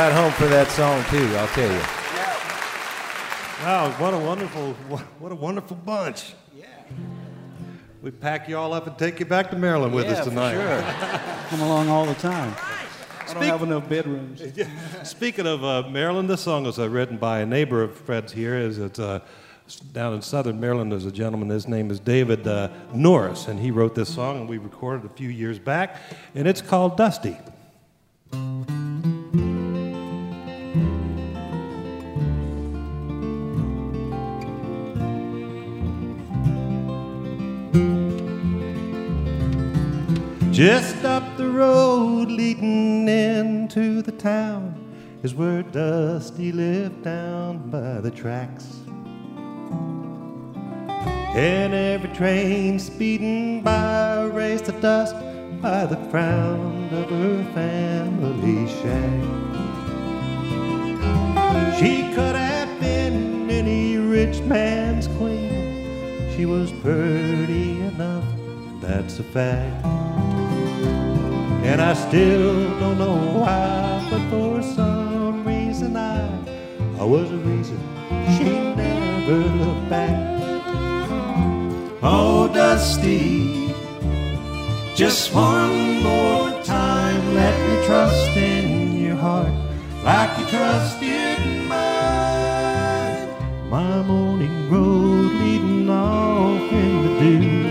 [SPEAKER 9] a
[SPEAKER 10] This is a ride home for that song too. I'll tell you.
[SPEAKER 8] wow! What a wonderful, what a wonderful bunch. Yeah. We pack you all up and take you back to Maryland with us tonight.
[SPEAKER 1] Come along all the time.
[SPEAKER 9] I don't have enough bedrooms.
[SPEAKER 8] Speaking of uh, Maryland, this song was uh, written by a neighbor of Fred's here. Is it's uh, down in southern Maryland? There's a gentleman. His name is David uh, Norris, and he wrote this song, and we recorded it a few years back, and it's called Dusty. Just up the road leading into the town is where Dusty lived down by the tracks. And every train speeding by raised the dust by the front of her family shack. She could have been any rich man's queen. She was pretty enough, that's a fact. And I still don't know why, but for some reason I, I was a reason she never looked back. Oh, Dusty, just one more time, let me trust in your heart like you trusted mine. My morning road leading off in the dew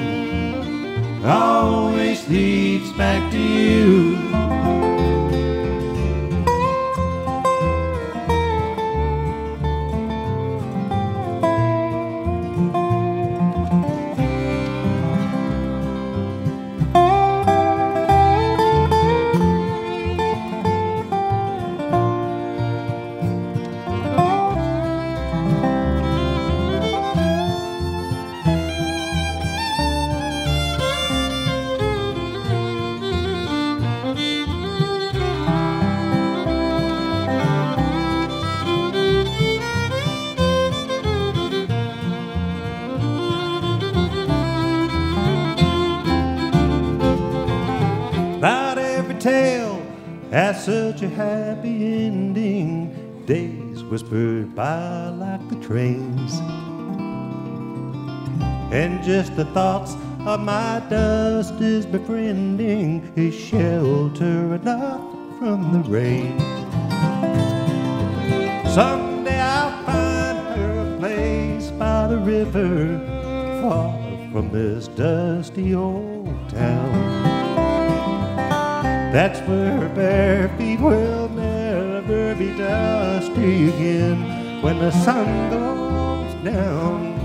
[SPEAKER 8] always leads back to you. By like the trains. And just the thoughts of my dust is befriending is shelter enough from the rain. Someday I'll find her a place by the river, far from this dusty old town. That's where her bare feet will never be dusty again when the sun goes down.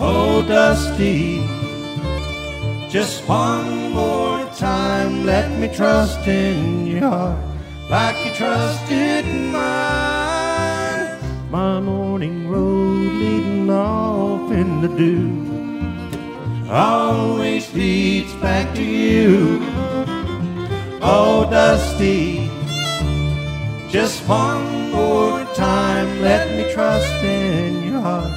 [SPEAKER 8] Oh, Dusty, just one more time, let me trust in your heart like you trusted mine. My morning road leading off in the dew always leads back to you. Oh, Dusty, just one more time, let me trust in your heart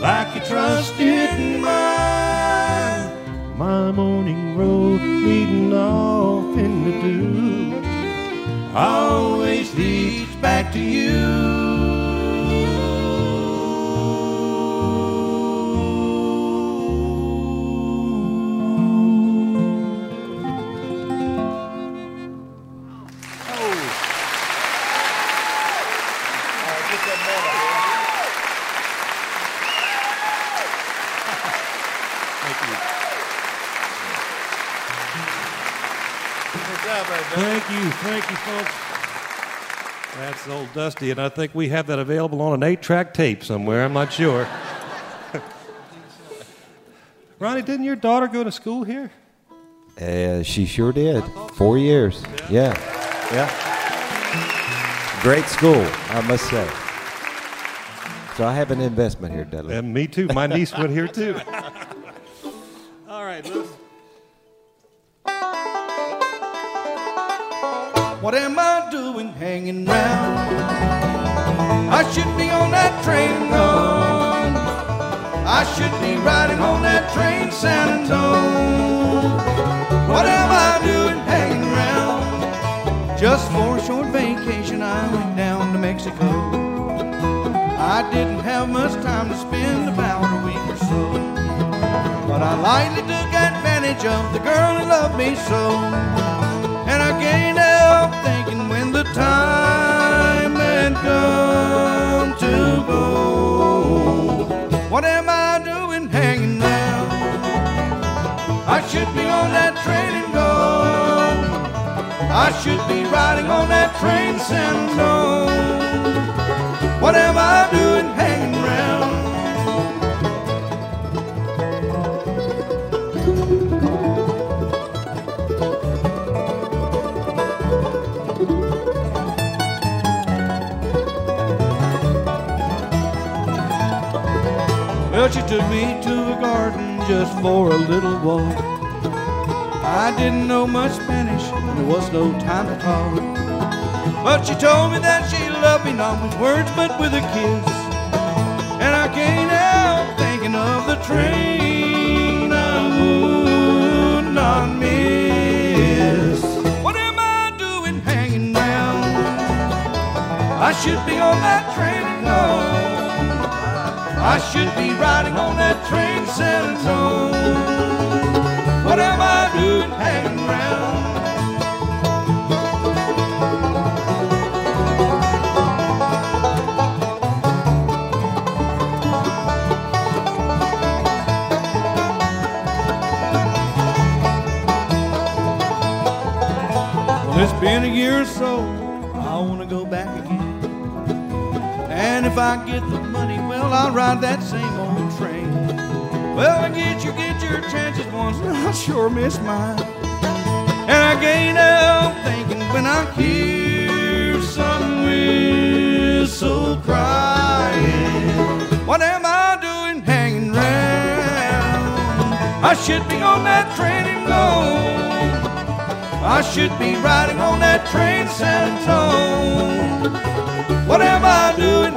[SPEAKER 8] like you trusted mine. My morning road leading off in the dew always leads back to you.
[SPEAKER 11] Thank you, thank you, folks. That's old Dusty, and I think we have that available on an eight-track tape somewhere. I'm not sure. Ronnie, didn't your daughter go to school here?
[SPEAKER 10] Uh, she sure did. Four years. Yeah. Yeah. Great school, I must say. So I have an investment here, Dudley.
[SPEAKER 11] And me too. My niece went here too. All right,
[SPEAKER 7] What am I doing hanging round? I should be on that train gone. I should be riding on that train San Antonio. What am I doing hanging around? Just for a short vacation, I went down to Mexico. I didn't have much time to spend, about a week or so. But I lightly took advantage of the girl who loved me so. And I can't help thinking when the time had come to go. What am I doing hanging round? I should be on that train and go. I should be riding on that train San Antonio. What am I doing hanging took me to a garden just for a little walk. I didn't know much Spanish, and there was no time to talk. But she told me that she loved me not with words but with a kiss. And I came out thinking of the train I would not miss. What am I doing hanging round? I should be on that train go. I should be riding on that train San Antonio. What am I doing hanging round? Well, it's been a year or so. I want to go back again. And if I get the I'll ride that same old train. Well, I get you get your chances once, and I sure miss mine. And I gain out thinking when I hear some whistle crying, what am I doing hanging round? I should be on that train and go. I should be riding on that train San Antonio. What am I doing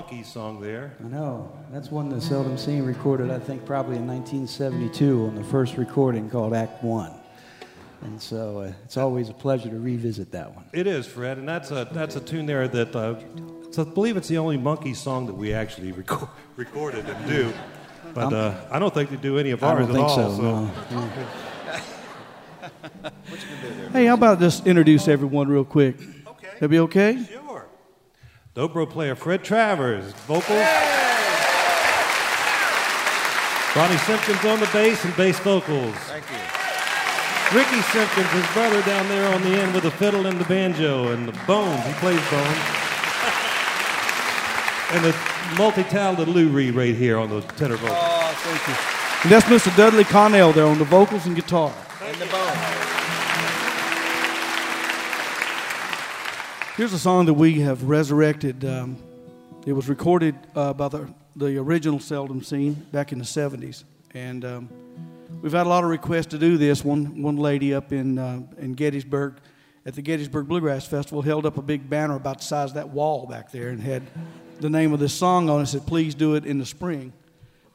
[SPEAKER 11] that's Monkees song there.
[SPEAKER 1] I know. That's one that Seldom Scene recorded, I think, probably in 1972 on the first recording called Act One. And so uh, it's always a pleasure to revisit that one.
[SPEAKER 11] It is, Fred, and that's a that's a tune there that uh, so I believe it's the only Monkees song that we actually reco- recorded and do. But uh, I don't think they do any of
[SPEAKER 1] I
[SPEAKER 11] ours
[SPEAKER 1] don't think
[SPEAKER 11] at all.
[SPEAKER 1] so, no.
[SPEAKER 7] Hey, how about just introduce everyone real quick? Okay. That be okay?
[SPEAKER 11] Sure. Dobro player Fred Travers, vocals. Ronnie Simpkins on the bass and bass vocals.
[SPEAKER 10] Thank you.
[SPEAKER 11] Ricky Simpkins, his brother down there on the end with the fiddle and the banjo and the bones. He plays bones. and the multi-talented Lou Reid right here on the tenor vocals.
[SPEAKER 7] Oh, thank you. And that's Mr. Dudley Connell there on the vocals and guitar.
[SPEAKER 10] And the bone.
[SPEAKER 7] Here's a song that we have resurrected. Um, it was recorded uh, by the, the original Seldom Scene back in the 70s. And um, we've had a lot of requests to do this. One, one lady up in, uh, in Gettysburg at the Gettysburg Bluegrass Festival held up a big banner about the size of that wall back there and had the name of this song on it. Said, "Please do it in the spring."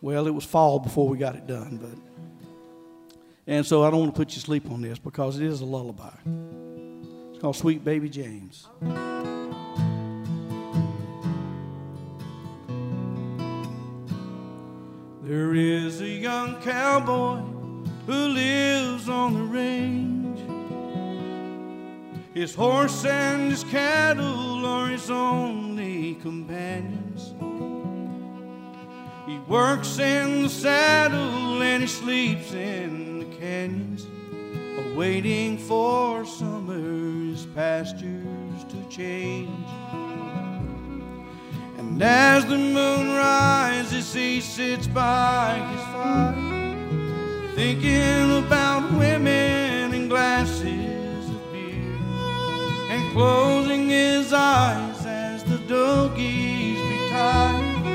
[SPEAKER 7] Well, it was fall before we got it done, but and so I don't want to put you to sleep on this because it is a lullaby. It's called "Sweet Baby James." There is a young cowboy who lives on the range. His horse and his cattle are his only companions. He works in the saddle and he sleeps in the canyons, awaiting for summer's pastures to change. And as the moon rises, he sits by his fire, thinking about women and glasses of beer, and closing his eyes as the doggies be tired.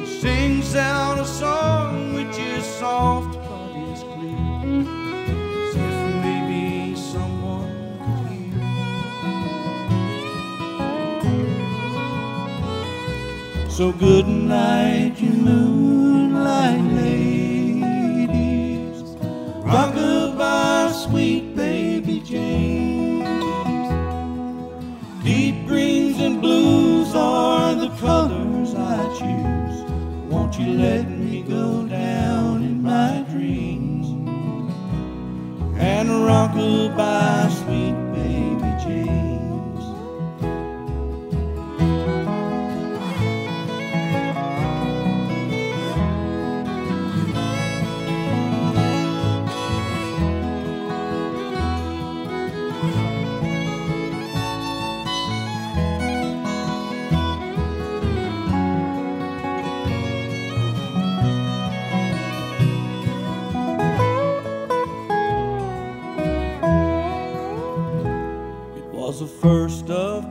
[SPEAKER 7] He sings out a song which is soft but is clear, So good night, you moonlight ladies. Rockabye, sweet baby James. Deep greens and blues are the colors I choose. Won't you let me go down in my dreams and rockabye, sweet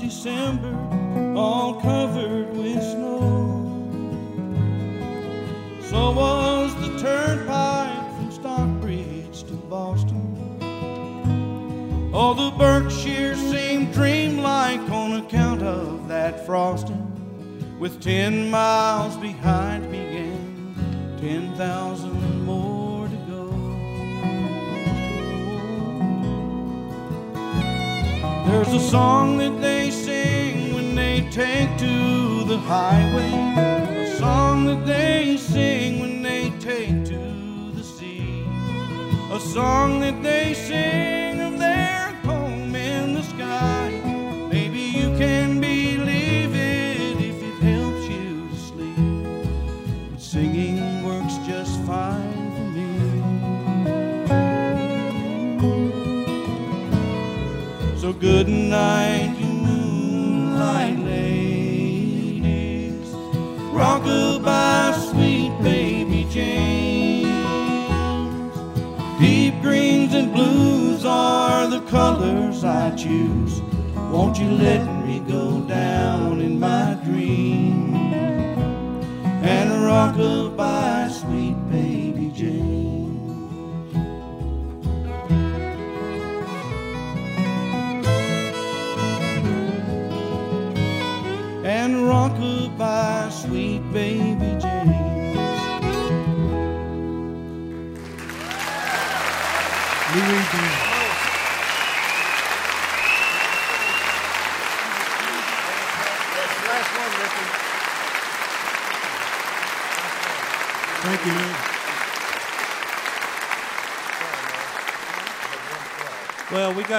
[SPEAKER 7] December,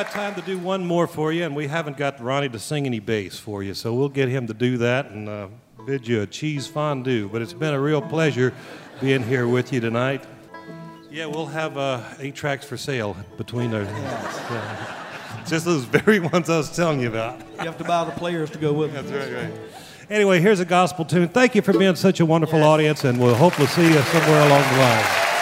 [SPEAKER 8] got time to do one more for you, and we haven't got Ronnie to sing any bass for you, so we'll get him to do that and uh, bid you a cheese fondue. But it's been a real pleasure being here with you tonight. Yeah, we'll have uh, eight tracks for sale between our. just those very ones I was telling you about.
[SPEAKER 7] You have to buy the players to go with it.
[SPEAKER 8] That's right, right. Anyway, here's a gospel tune. Thank you for being such a wonderful audience, and we'll hopefully see you somewhere along the line.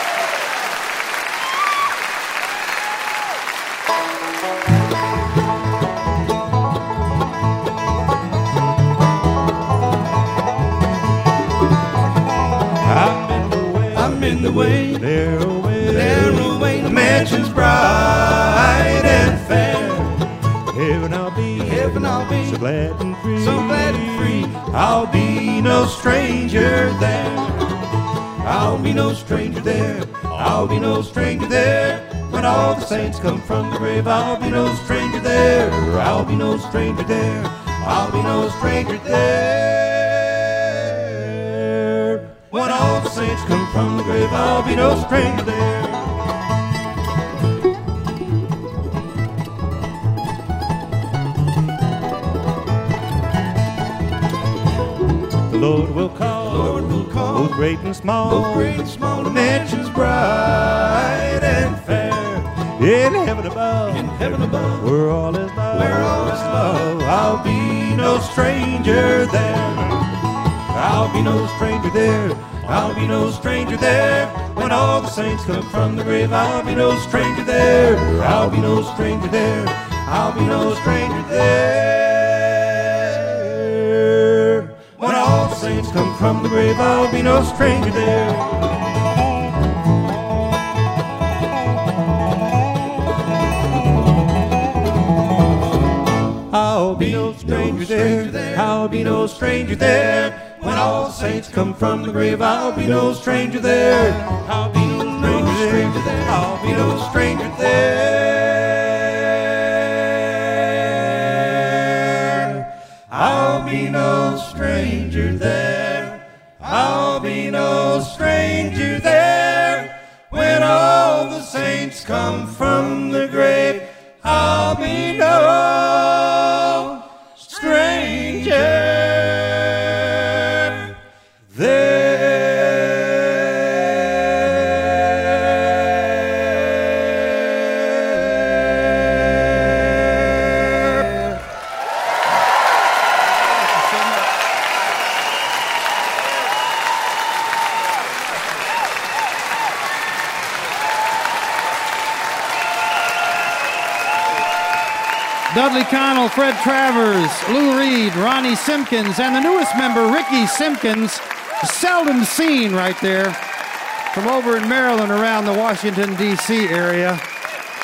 [SPEAKER 11] Be no stranger there. When all the saints come from the grave, I'll be no stranger there. I'll be no stranger there. I'll be no stranger there. When all the saints come from the grave, I'll be no stranger there. Both great and small.
[SPEAKER 7] both great and small
[SPEAKER 11] The mansion's bright and fair. In heaven above,
[SPEAKER 7] in heaven above.
[SPEAKER 11] where all is love,
[SPEAKER 7] Where all is love.
[SPEAKER 11] I'll be no stranger there. I'll be no stranger there. I'll be no stranger there. When all the saints come from the grave, I'll be no stranger there. I'll be no stranger there. I'll be no stranger there. From the grave, I'll be no stranger there. I'll be no stranger there. I'll be no stranger there. When all saints come from the grave, I'll be no stranger there. I'll be no stranger there. I'll be no stranger there.
[SPEAKER 1] Dudley Connell, Fred Travers, Lou Reid, Ronnie Simpkins, and the newest member, Ricky Simpkins, seldom scene right there from over in Maryland around the Washington, D.C. area.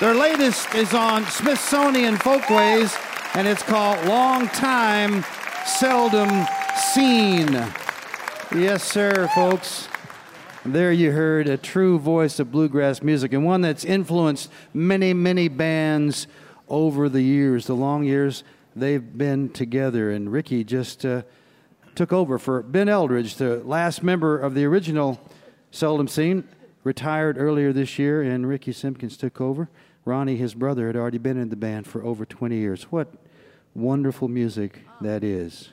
[SPEAKER 1] Their latest is on Smithsonian Folkways, and it's called Long Time, Seldom Scene. Yes, sir, folks. There you heard a true voice of bluegrass music and one that's influenced many, many bands over the years, the long years they've been together. And Ricky just uh, took over for Ben Eldridge, the last member of the original Seldom Scene, retired earlier this year, and Ricky Simpkins took over. Ronnie, his brother, had already been in the band for over 20 years. What wonderful music that is.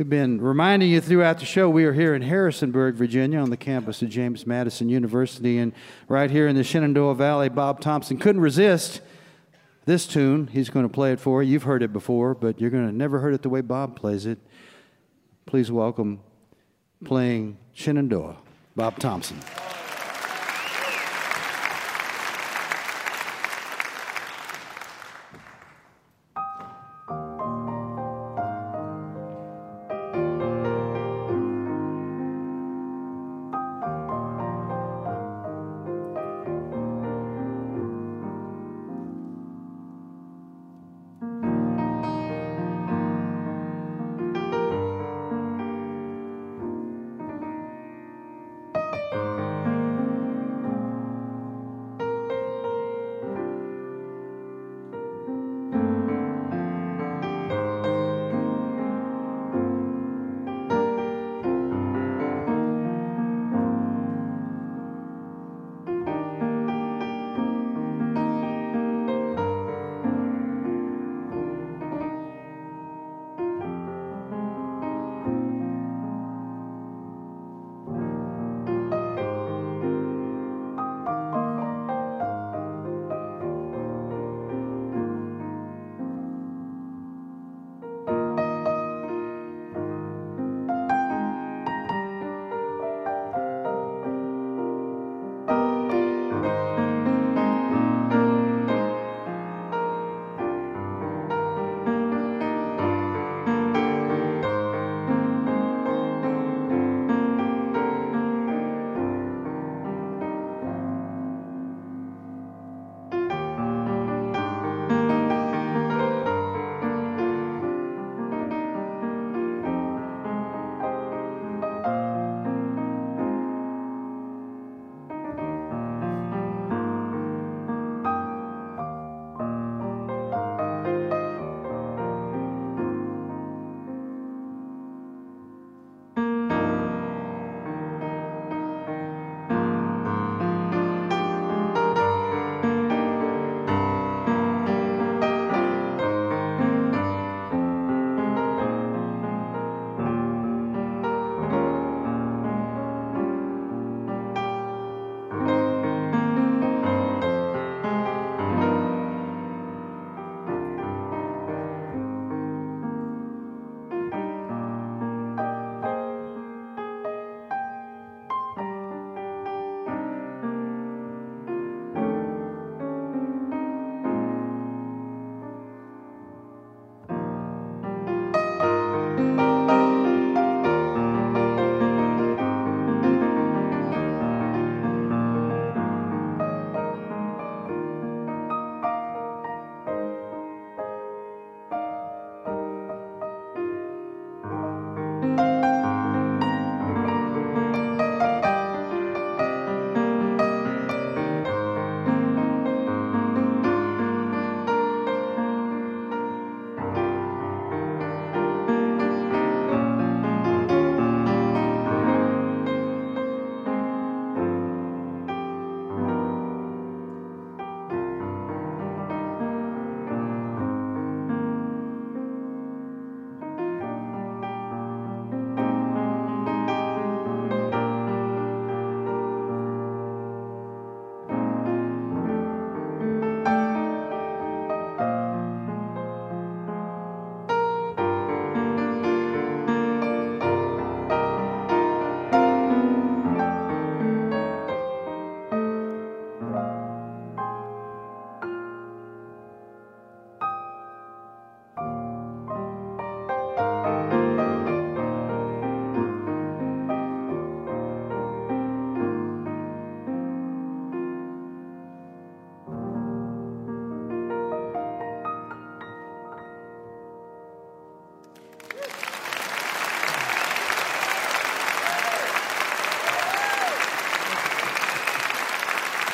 [SPEAKER 1] We've been reminding you throughout the show we are here in Harrisonburg, Virginia, on the campus of James Madison University. And right here in the Shenandoah Valley, Bob Thompson couldn't resist this tune. He's going to play it for you. You've heard it before, but you're going to never heard it the way Bob plays it. Please welcome playing Shenandoah, Bob Thompson.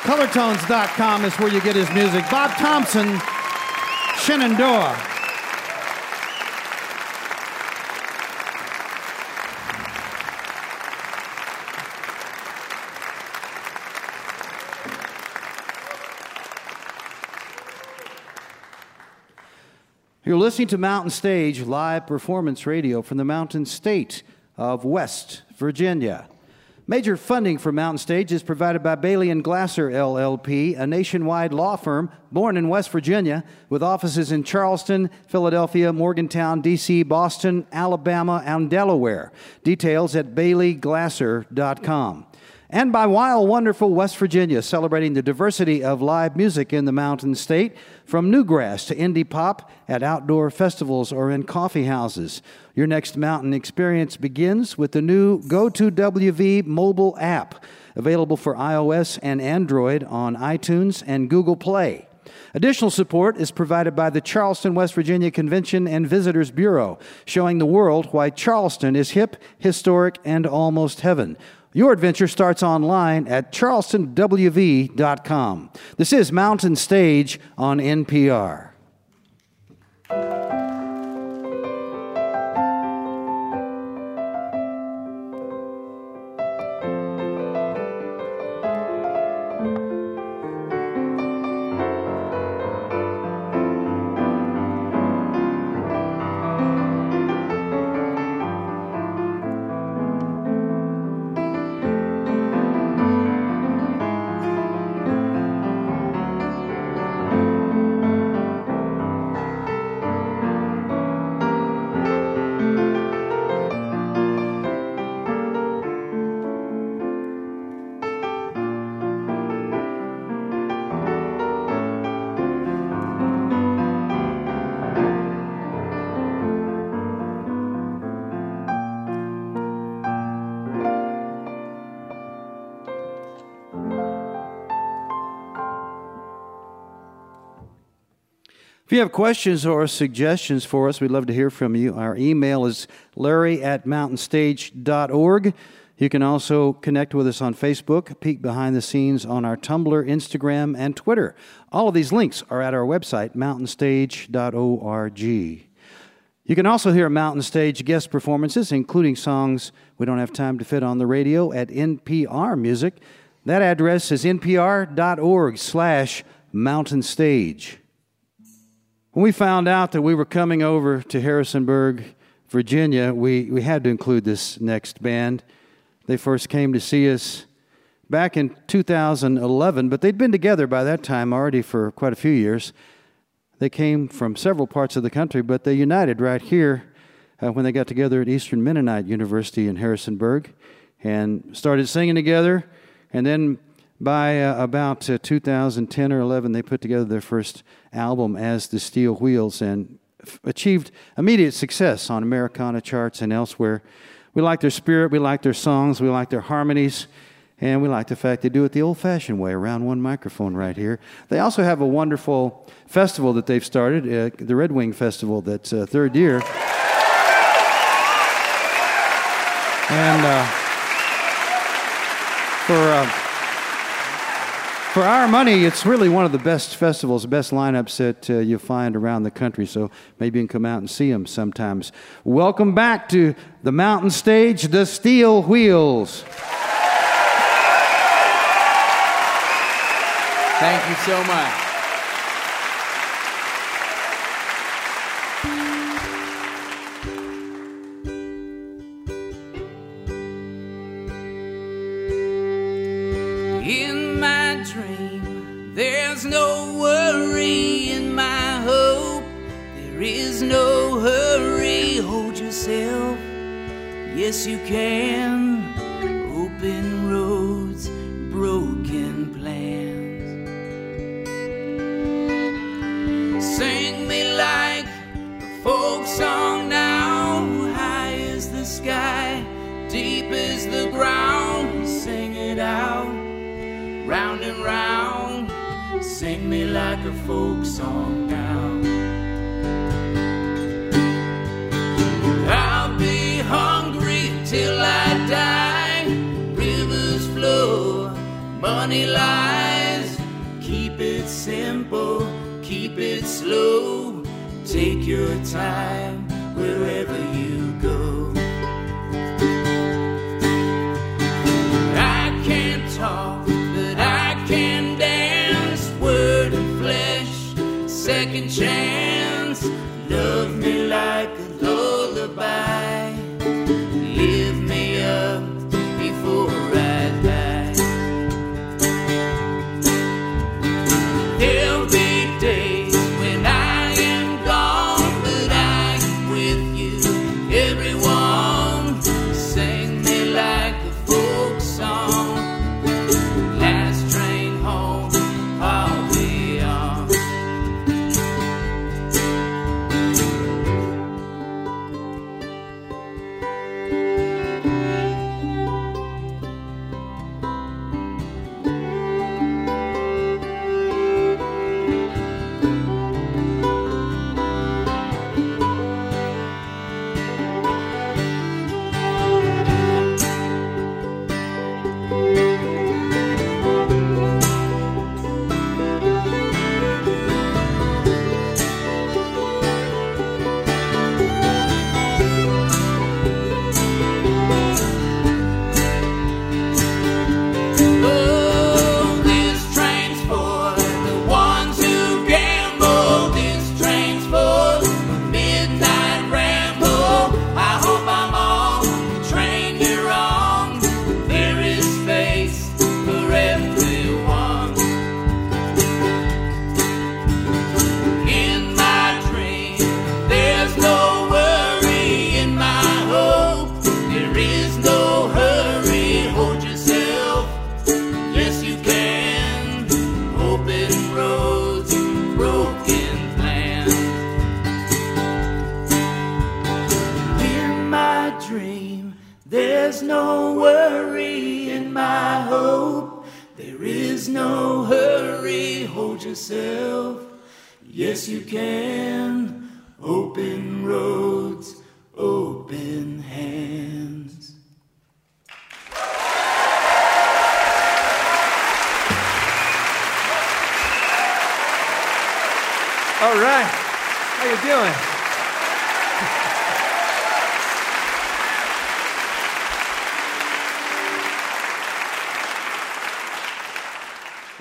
[SPEAKER 1] Colortones.com is where you get his music. Bob Thompson, Shenandoah. You're listening to Mountain Stage live performance radio from the Mountain State of West Virginia. Major funding for Mountain Stage is provided by Bailey and Glasser LLP, a nationwide law firm born in West Virginia with offices in Charleston, Philadelphia, Morgantown, D.C., Boston, Alabama, and Delaware. Details at baileyglasser.com and by Wild Wonderful West Virginia, celebrating the diversity of live music in the Mountain State, from newgrass to indie pop at outdoor festivals or in coffee houses. Your next mountain experience begins with the new Go2WV mobile app, available for iOS and Android on iTunes and Google Play. Additional support is provided by the Charleston, West Virginia Convention and Visitors Bureau, showing the world why Charleston is hip, historic, and almost heaven. Your adventure starts online at charlestonwv.com. This is Mountain Stage on NPR. You have questions or suggestions for us, we'd love to hear from you. Our email is larry at mountainstage.org. You can also connect with us on Facebook, peek behind the scenes on our Tumblr, Instagram, and Twitter. All of these links are at our website, mountainstage.org. You can also hear Mountain Stage guest performances, including songs we don't have time to fit on the radio at NPR Music. That address is npr.org slash mountain stage. When we found out that we were coming over to Harrisonburg, Virginia, we, we had to include this next band. They first came to see us back in 2011, but they'd been together by that time already for quite a few years. They came from several parts of the country, but they united right here uh, when they got together at Eastern Mennonite University in Harrisonburg and started singing together. And then by uh, about uh, 2010 or 11, they put together their first album as the Steel Wheels and f- achieved immediate success on Americana charts and elsewhere. We like their spirit, we like their songs, we like their harmonies, and we like the fact they do it the old fashioned way around one microphone right here. They also have a wonderful festival that they've started, uh, the Red Wing Festival, that's uh, third year. And uh, for. For our money, it's really one of the best festivals, best lineups that uh, you find around the country. So maybe you can come out and see them sometimes. Welcome back to the mountain stage, the Steel Wheels.
[SPEAKER 12] Thank you so much.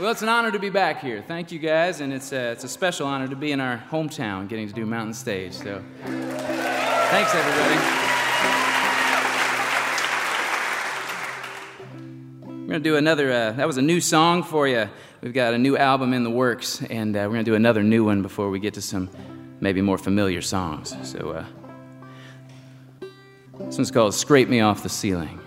[SPEAKER 12] Well, it's an honor to be back here. Thank you guys, and it's a, it's a special honor to be in our hometown getting to do Mountain Stage. So thanks, everybody. We're going to do another, uh, that was a new song for you. We've got a new album in the works, and uh, we're going to do another new one before we get to some maybe more familiar songs. So, uh, this one's called Scrape Me Off the Ceiling.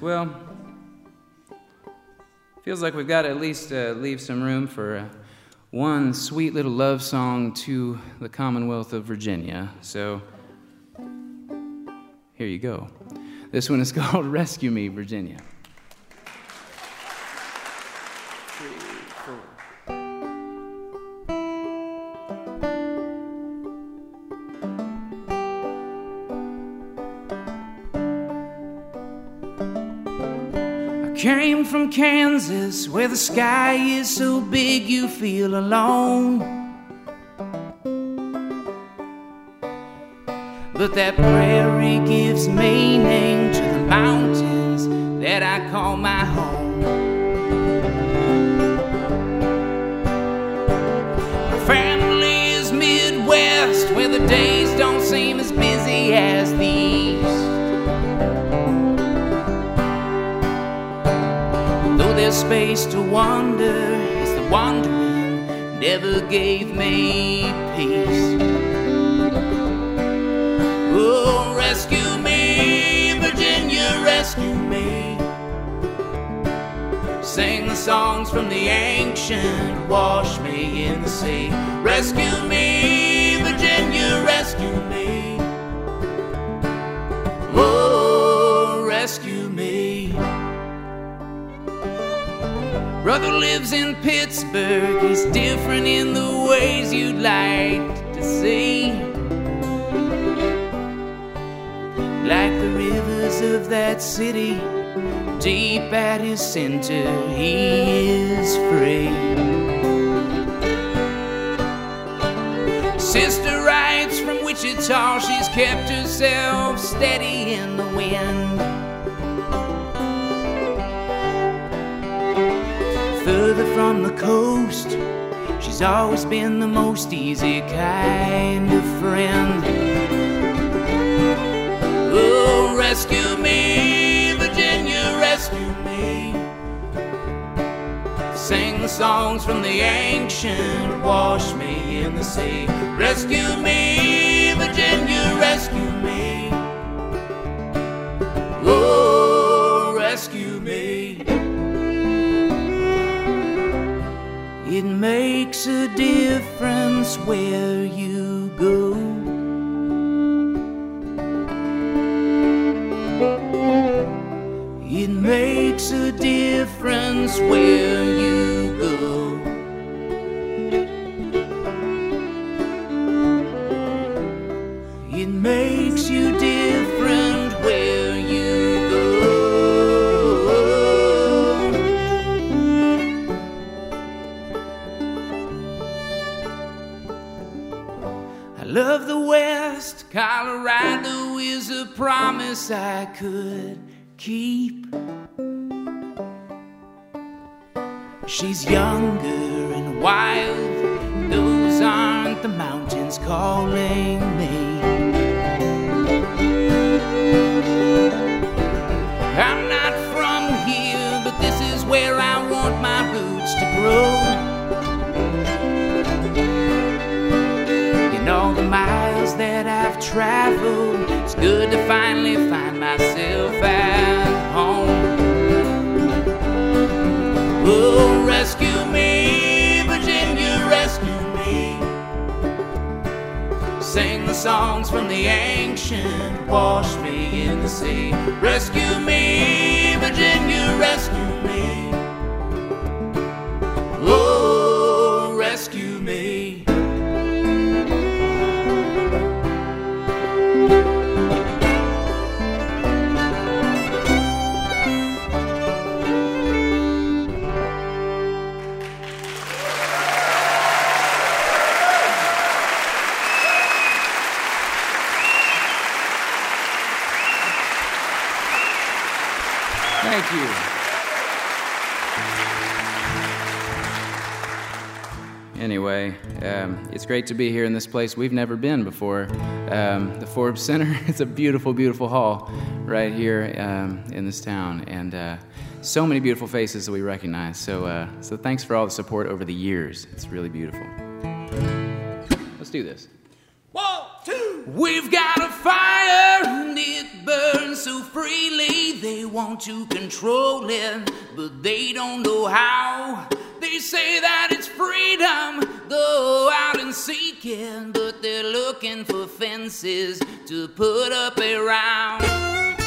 [SPEAKER 12] Well, feels like we've got to at least uh, leave some room for uh, one sweet little love song to the Commonwealth of Virginia. So, here you go. This one is called Rescue Me, Virginia. From Kansas, where the sky is so big you feel alone. But that prairie gives meaning to the mountains that I call my home. My family is Midwest, where the days don't seem as busy as the space to wander, as the wandering never gave me peace. Oh, rescue me, Virginia, rescue me. Sing the songs from the ancient, wash me in the sea. Rescue me, Virginia, rescue me. Brother lives in Pittsburgh. He's different in the ways you'd like to see. Like the rivers of that city, deep at his center, he is free. Sister writes from Wichita, she's kept herself steady in the wind. Further from the coast. She's always been the most easy kind of friend. Oh, rescue me, Virginia, rescue me. Sing the songs from the ancient, wash me in the sea. Rescue me, Virginia, rescue me. It makes a difference where you go. It makes a difference where you promise I could keep. She's younger and wild. Those aren't the mountains calling me. Songs from the ancient wash me in the sea. Rescue me, Virginia, rescue
[SPEAKER 13] it's great to be here in this place we've never been before. Um, the Forbes Center, it's a beautiful, beautiful hall right here um, in this town, and uh, so many beautiful faces that we recognize. So, uh, so thanks for all the support over the years. It's really beautiful. Let's do this. One, two.
[SPEAKER 12] We've got a fire and it burns so freely. They want to control it, but they don't know how. They say that it's freedom, go out and seek it, but they're looking for fences to put up around.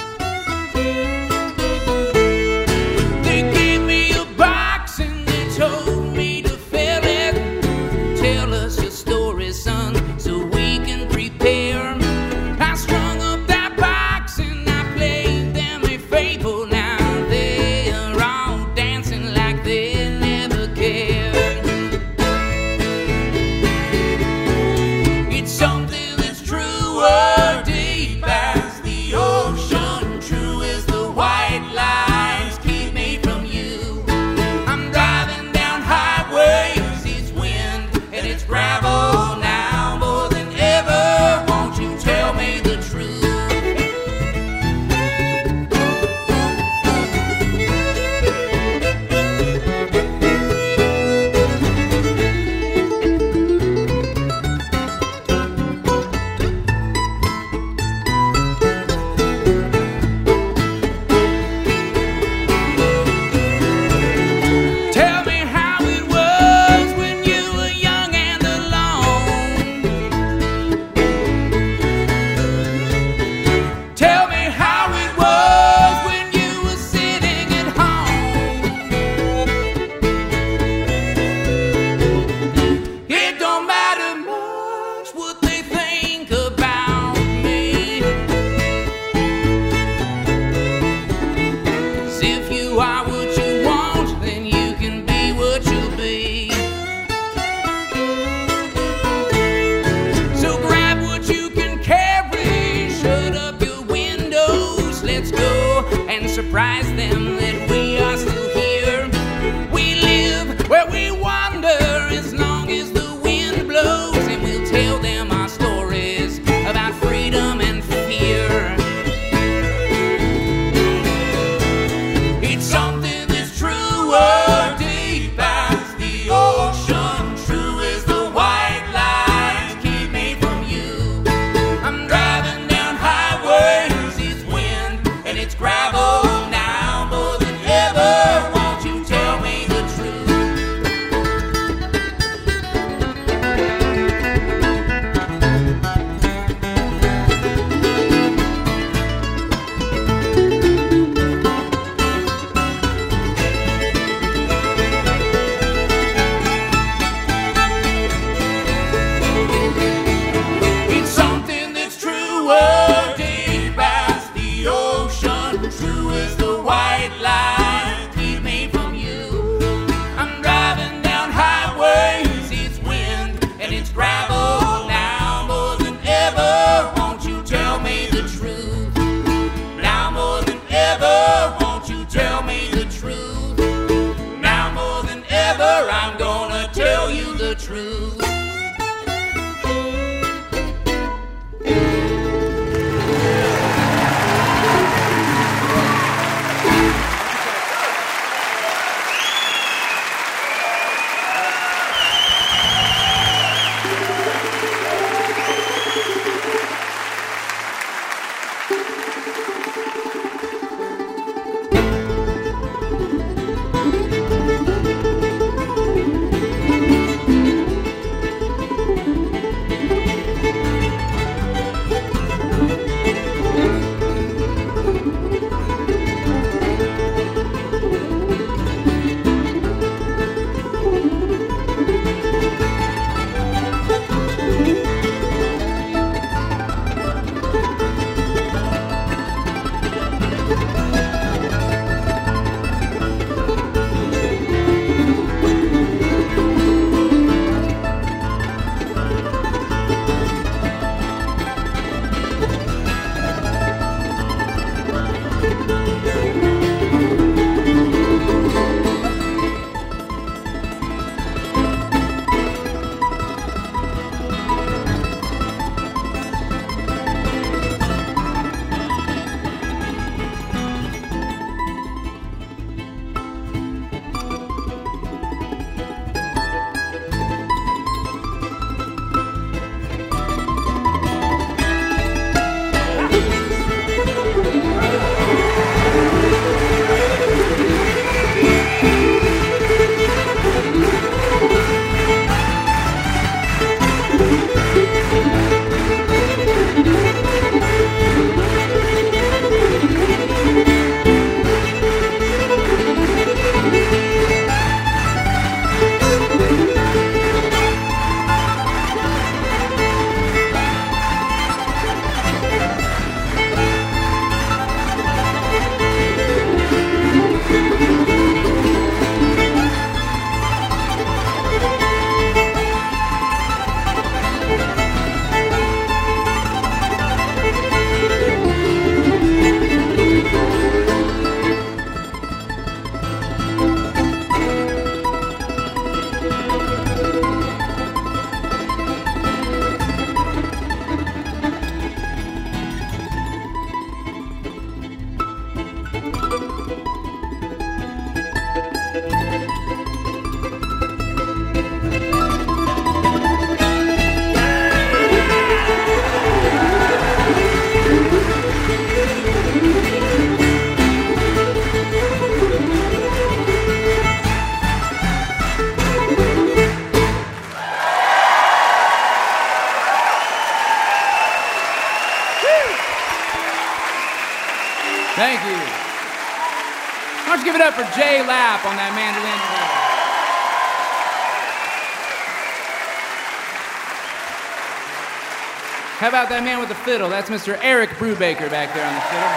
[SPEAKER 13] How about that man with the fiddle? That's Mr. Eric Brubaker back there on the fiddle.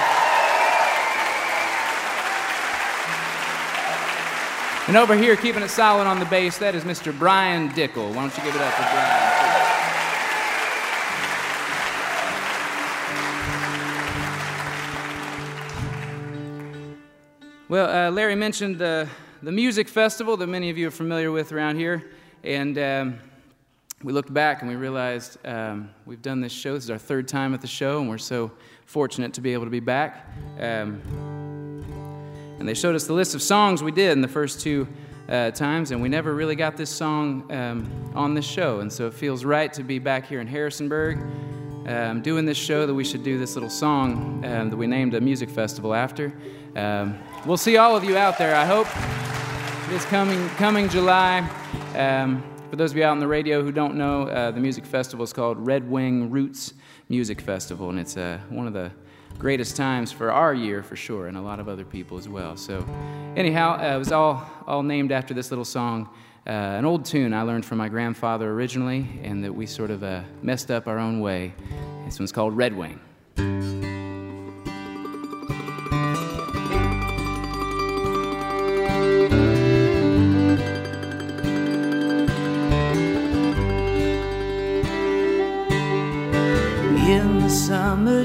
[SPEAKER 13] And over here, keeping it solid on the bass, that is Mr. Brian Dickel. Why don't you give it up for Brian? Well, uh, Larry mentioned the, the music festival that many of you are familiar with around here. And um, we looked back and we realized um, we've done this show. This is our third time at the show, and we're so fortunate to be able to be back. Um, and they showed us the list of songs we did in the first two uh, times, and we never really got this song um, on this show. And so it feels right to be back here in Harrisonburg um, doing this show that we should do this little song um, that we named a music festival after. Um, we'll see all of you out there, I hope, this coming, coming July. For those of you out on the radio who don't know, uh, the music festival is called Red Wing Roots Music Festival, and it's uh, one of the greatest times for our year for sure, and a lot of other people as well. So, anyhow, uh, it was all, all named after this little song. Uh, an old tune I learned from my grandfather originally, and that we sort of uh, messed up our own way. This one's called Red Wing.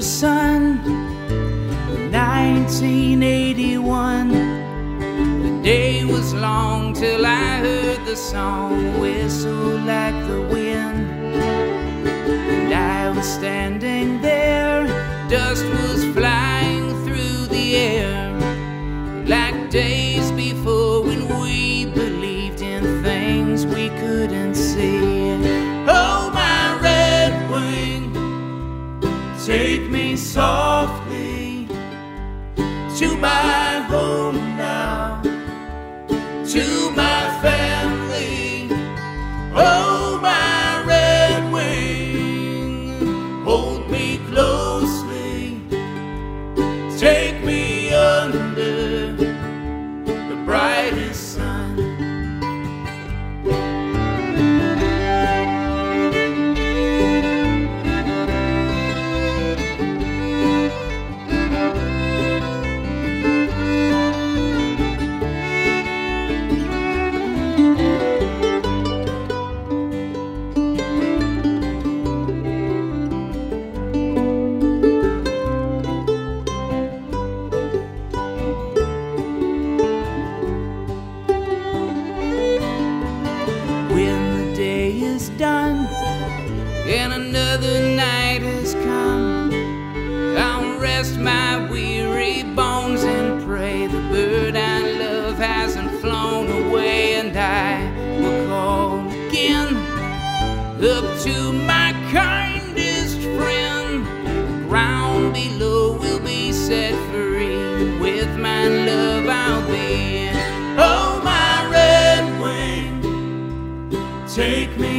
[SPEAKER 12] Summer sun, 1981. The day was long till I heard the song whistle like the wind. And I was standing there, dust was flying through the air. Like days before when we believed in things we couldn't see. Oh, my red wing, take softly to my home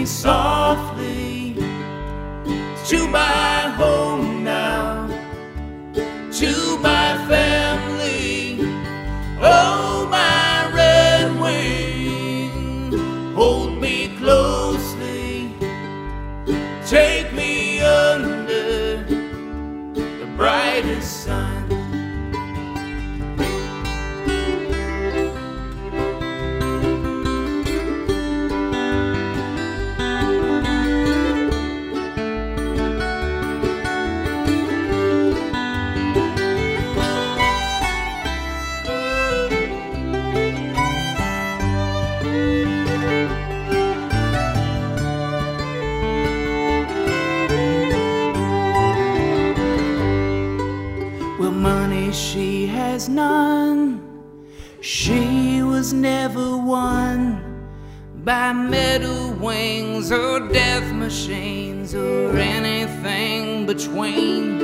[SPEAKER 12] softly to my wings or death machines or anything between.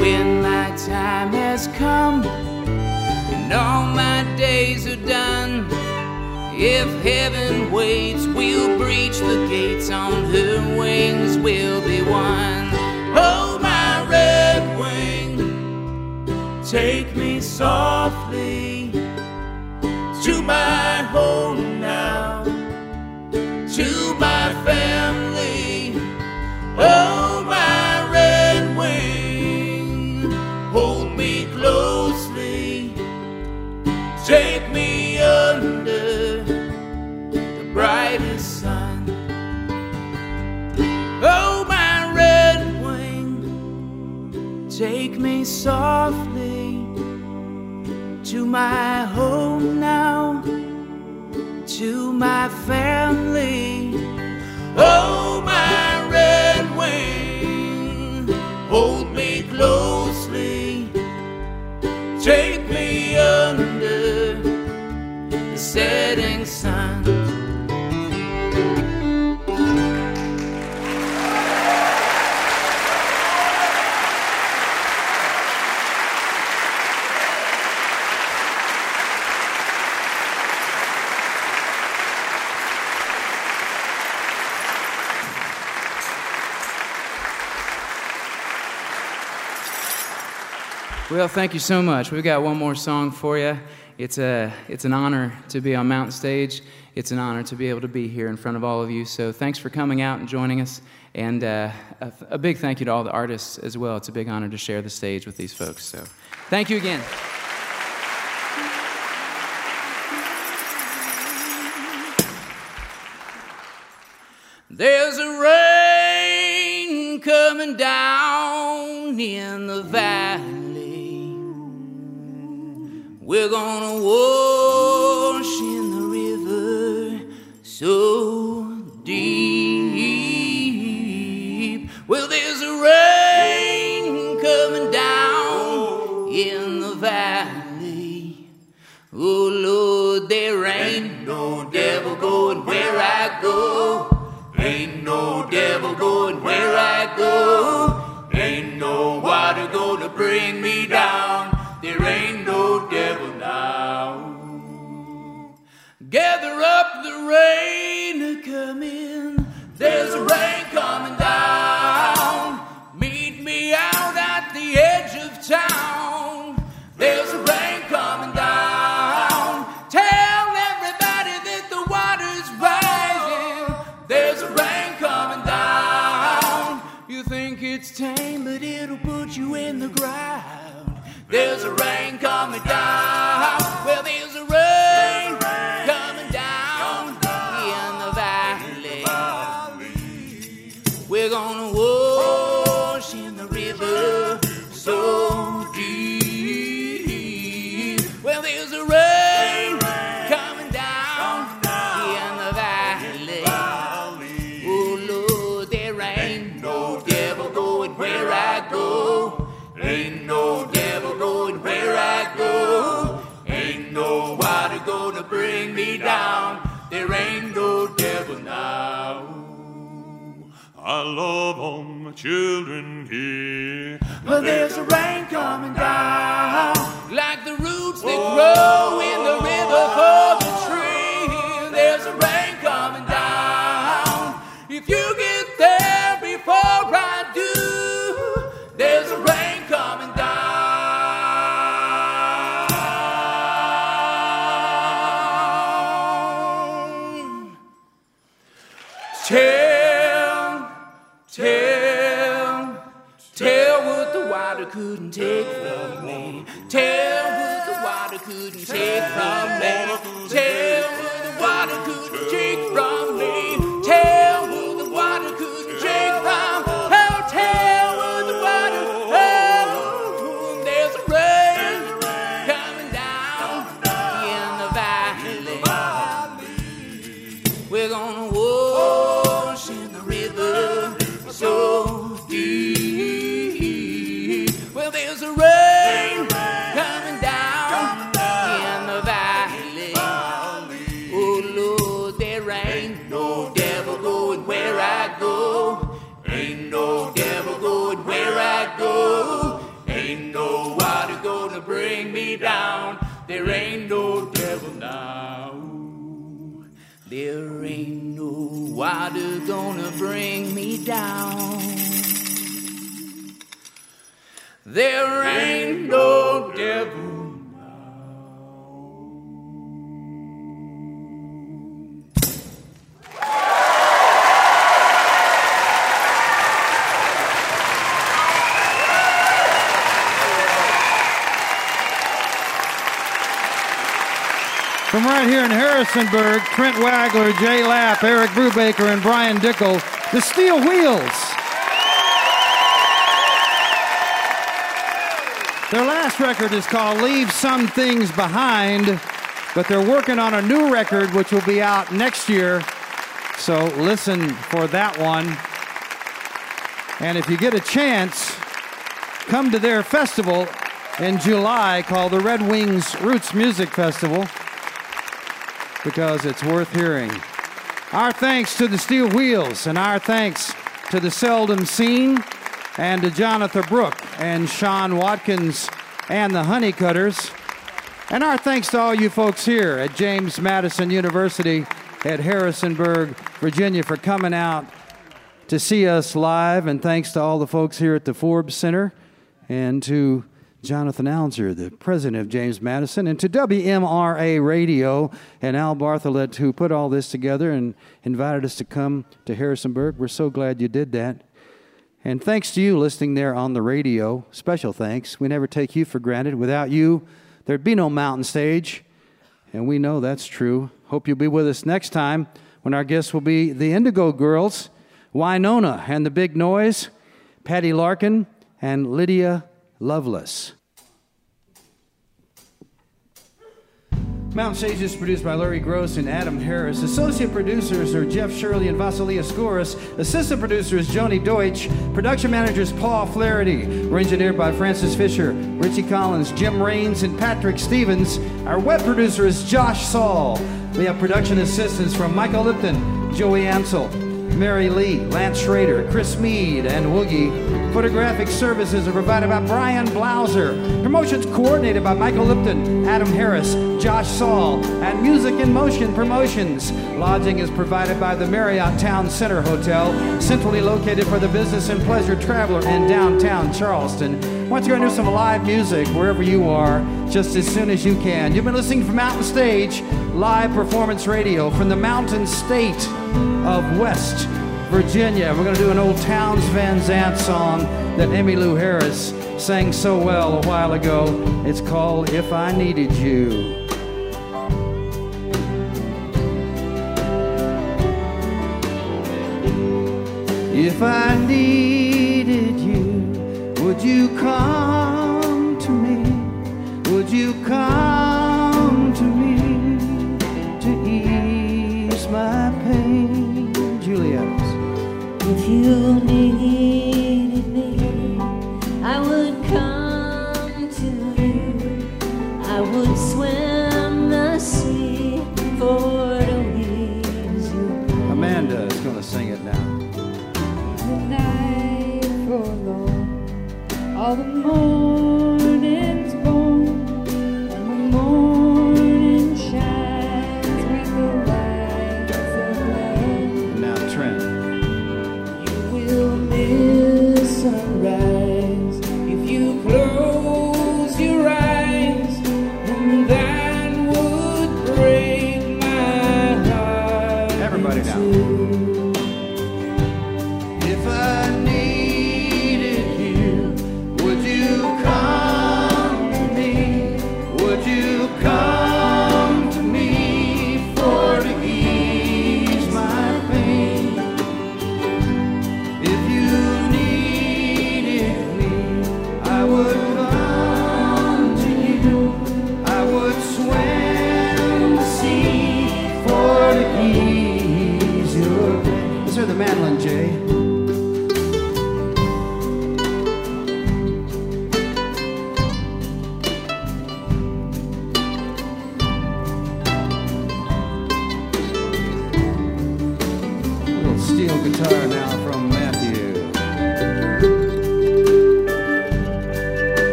[SPEAKER 12] When my time has come and all my days are done, if heaven waits, we'll breach the gates on her wings, we'll be one. Oh, my red wing, Take me softly to my home softly to my home now, to my family. Oh,
[SPEAKER 13] Well, thank you so much. We've got one more song for you. It's, a, it's an honor to be on Mountain Stage. It's an honor to be able to be here in front of all of you. So thanks for coming out and joining us. And uh, a, a big thank you to all the artists as well. It's a big honor to share the stage with these folks. So thank you again.
[SPEAKER 12] There's a rain coming down in the valley. We're gonna wash in the river so deep. Well, there's a rain coming down in the valley. Oh Lord, there ain't no devil going where I go. Ain't no devil going where I go. Ain't no water gonna bring me down. There ain't Gather up the rain coming. There's a rain coming down. Meet me out at the edge of town. There's a rain coming down. Tell everybody that the water's rising. There's a rain coming down. You think it's tame, but it'll put you in the ground. There's a rain coming down. Bring me down. There ain't no devil now.
[SPEAKER 14] I love all my children here.
[SPEAKER 12] Well, there's a rain coming down, like the roots that grow in the river powder gonna bring me down. There ain't no devil. Now.
[SPEAKER 1] Right here in Harrisonburg, Trent Wagler, Jay Lapp, Eric Brubaker, and Brian Dickel, the Steel Wheels. Their last record is called Leave Some Things Behind, but they're working on a new record which will be out next year. So listen for that one. And if you get a chance, come to their festival in July called the Red Wings Roots Music Festival because it's worth hearing. Our thanks to the Steel Wheels and our thanks to the Seldom Scene, and to Jonatha Brooke and Sean Watkins and the Honeycutters. And our thanks to all you folks here at James Madison University at Harrisonburg, Virginia, for coming out to see us live. And thanks to all the folks here at the Forbes Center and to Jonathan Alger, the president of James Madison, and to WMRA Radio and Al Bartholet, who put all this together and invited us to come to Harrisonburg. We're so glad you did that. And thanks to you listening there on the radio. Special thanks. We never take you for granted. Without you, there'd be no mountain stage. And we know that's true. Hope you'll be with us next time when our guests will be the Indigo Girls, Wynonna and the Big Noise, Patty Larkin, and Lydia Loveless. Mountain Stage is produced by Larry Groce and Adam Harris. Associate producers are Jeff Shirley and Vasilia Skouras. Assistant producer is Joni Deutsch. Production manager is Paul Flaherty. We're engineered by Francis Fisher, Richie Collins, Jim Raines, and Patrick Stevens. Our web producer is Josh Saul. We have production assistants from Michael Lipton, Joey Ansel, Mary Lee, Lance Schrader, Chris Mead, and Woogie. Photographic services are provided by Brian Blauser. Promotions coordinated by Michael Lipton, Adam Harris, Josh Saul, and Music in Motion Promotions. Lodging is provided by the Marriott Town Center Hotel, centrally located for the business and pleasure traveler in downtown Charleston. Why don't you go and do some live music wherever you are just as soon as you can? You've been listening from Mountain Stage, live performance radio from the mountain state of West Virginia. We're going to do an old Townes Van Zandt song that Emmylou Harris sang so well a while ago. It's called If I Needed You. If I you, would you come to me? Would you come to me to ease my pain? Juliet.
[SPEAKER 4] If you needed
[SPEAKER 3] all the morning's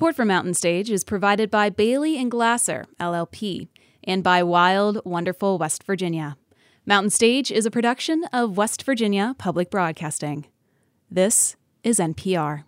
[SPEAKER 2] Support for Mountain Stage is provided by Bailey and Glasser, LLP, and by Wild, Wonderful West Virginia. Mountain Stage is a production of West Virginia Public Broadcasting. This is NPR.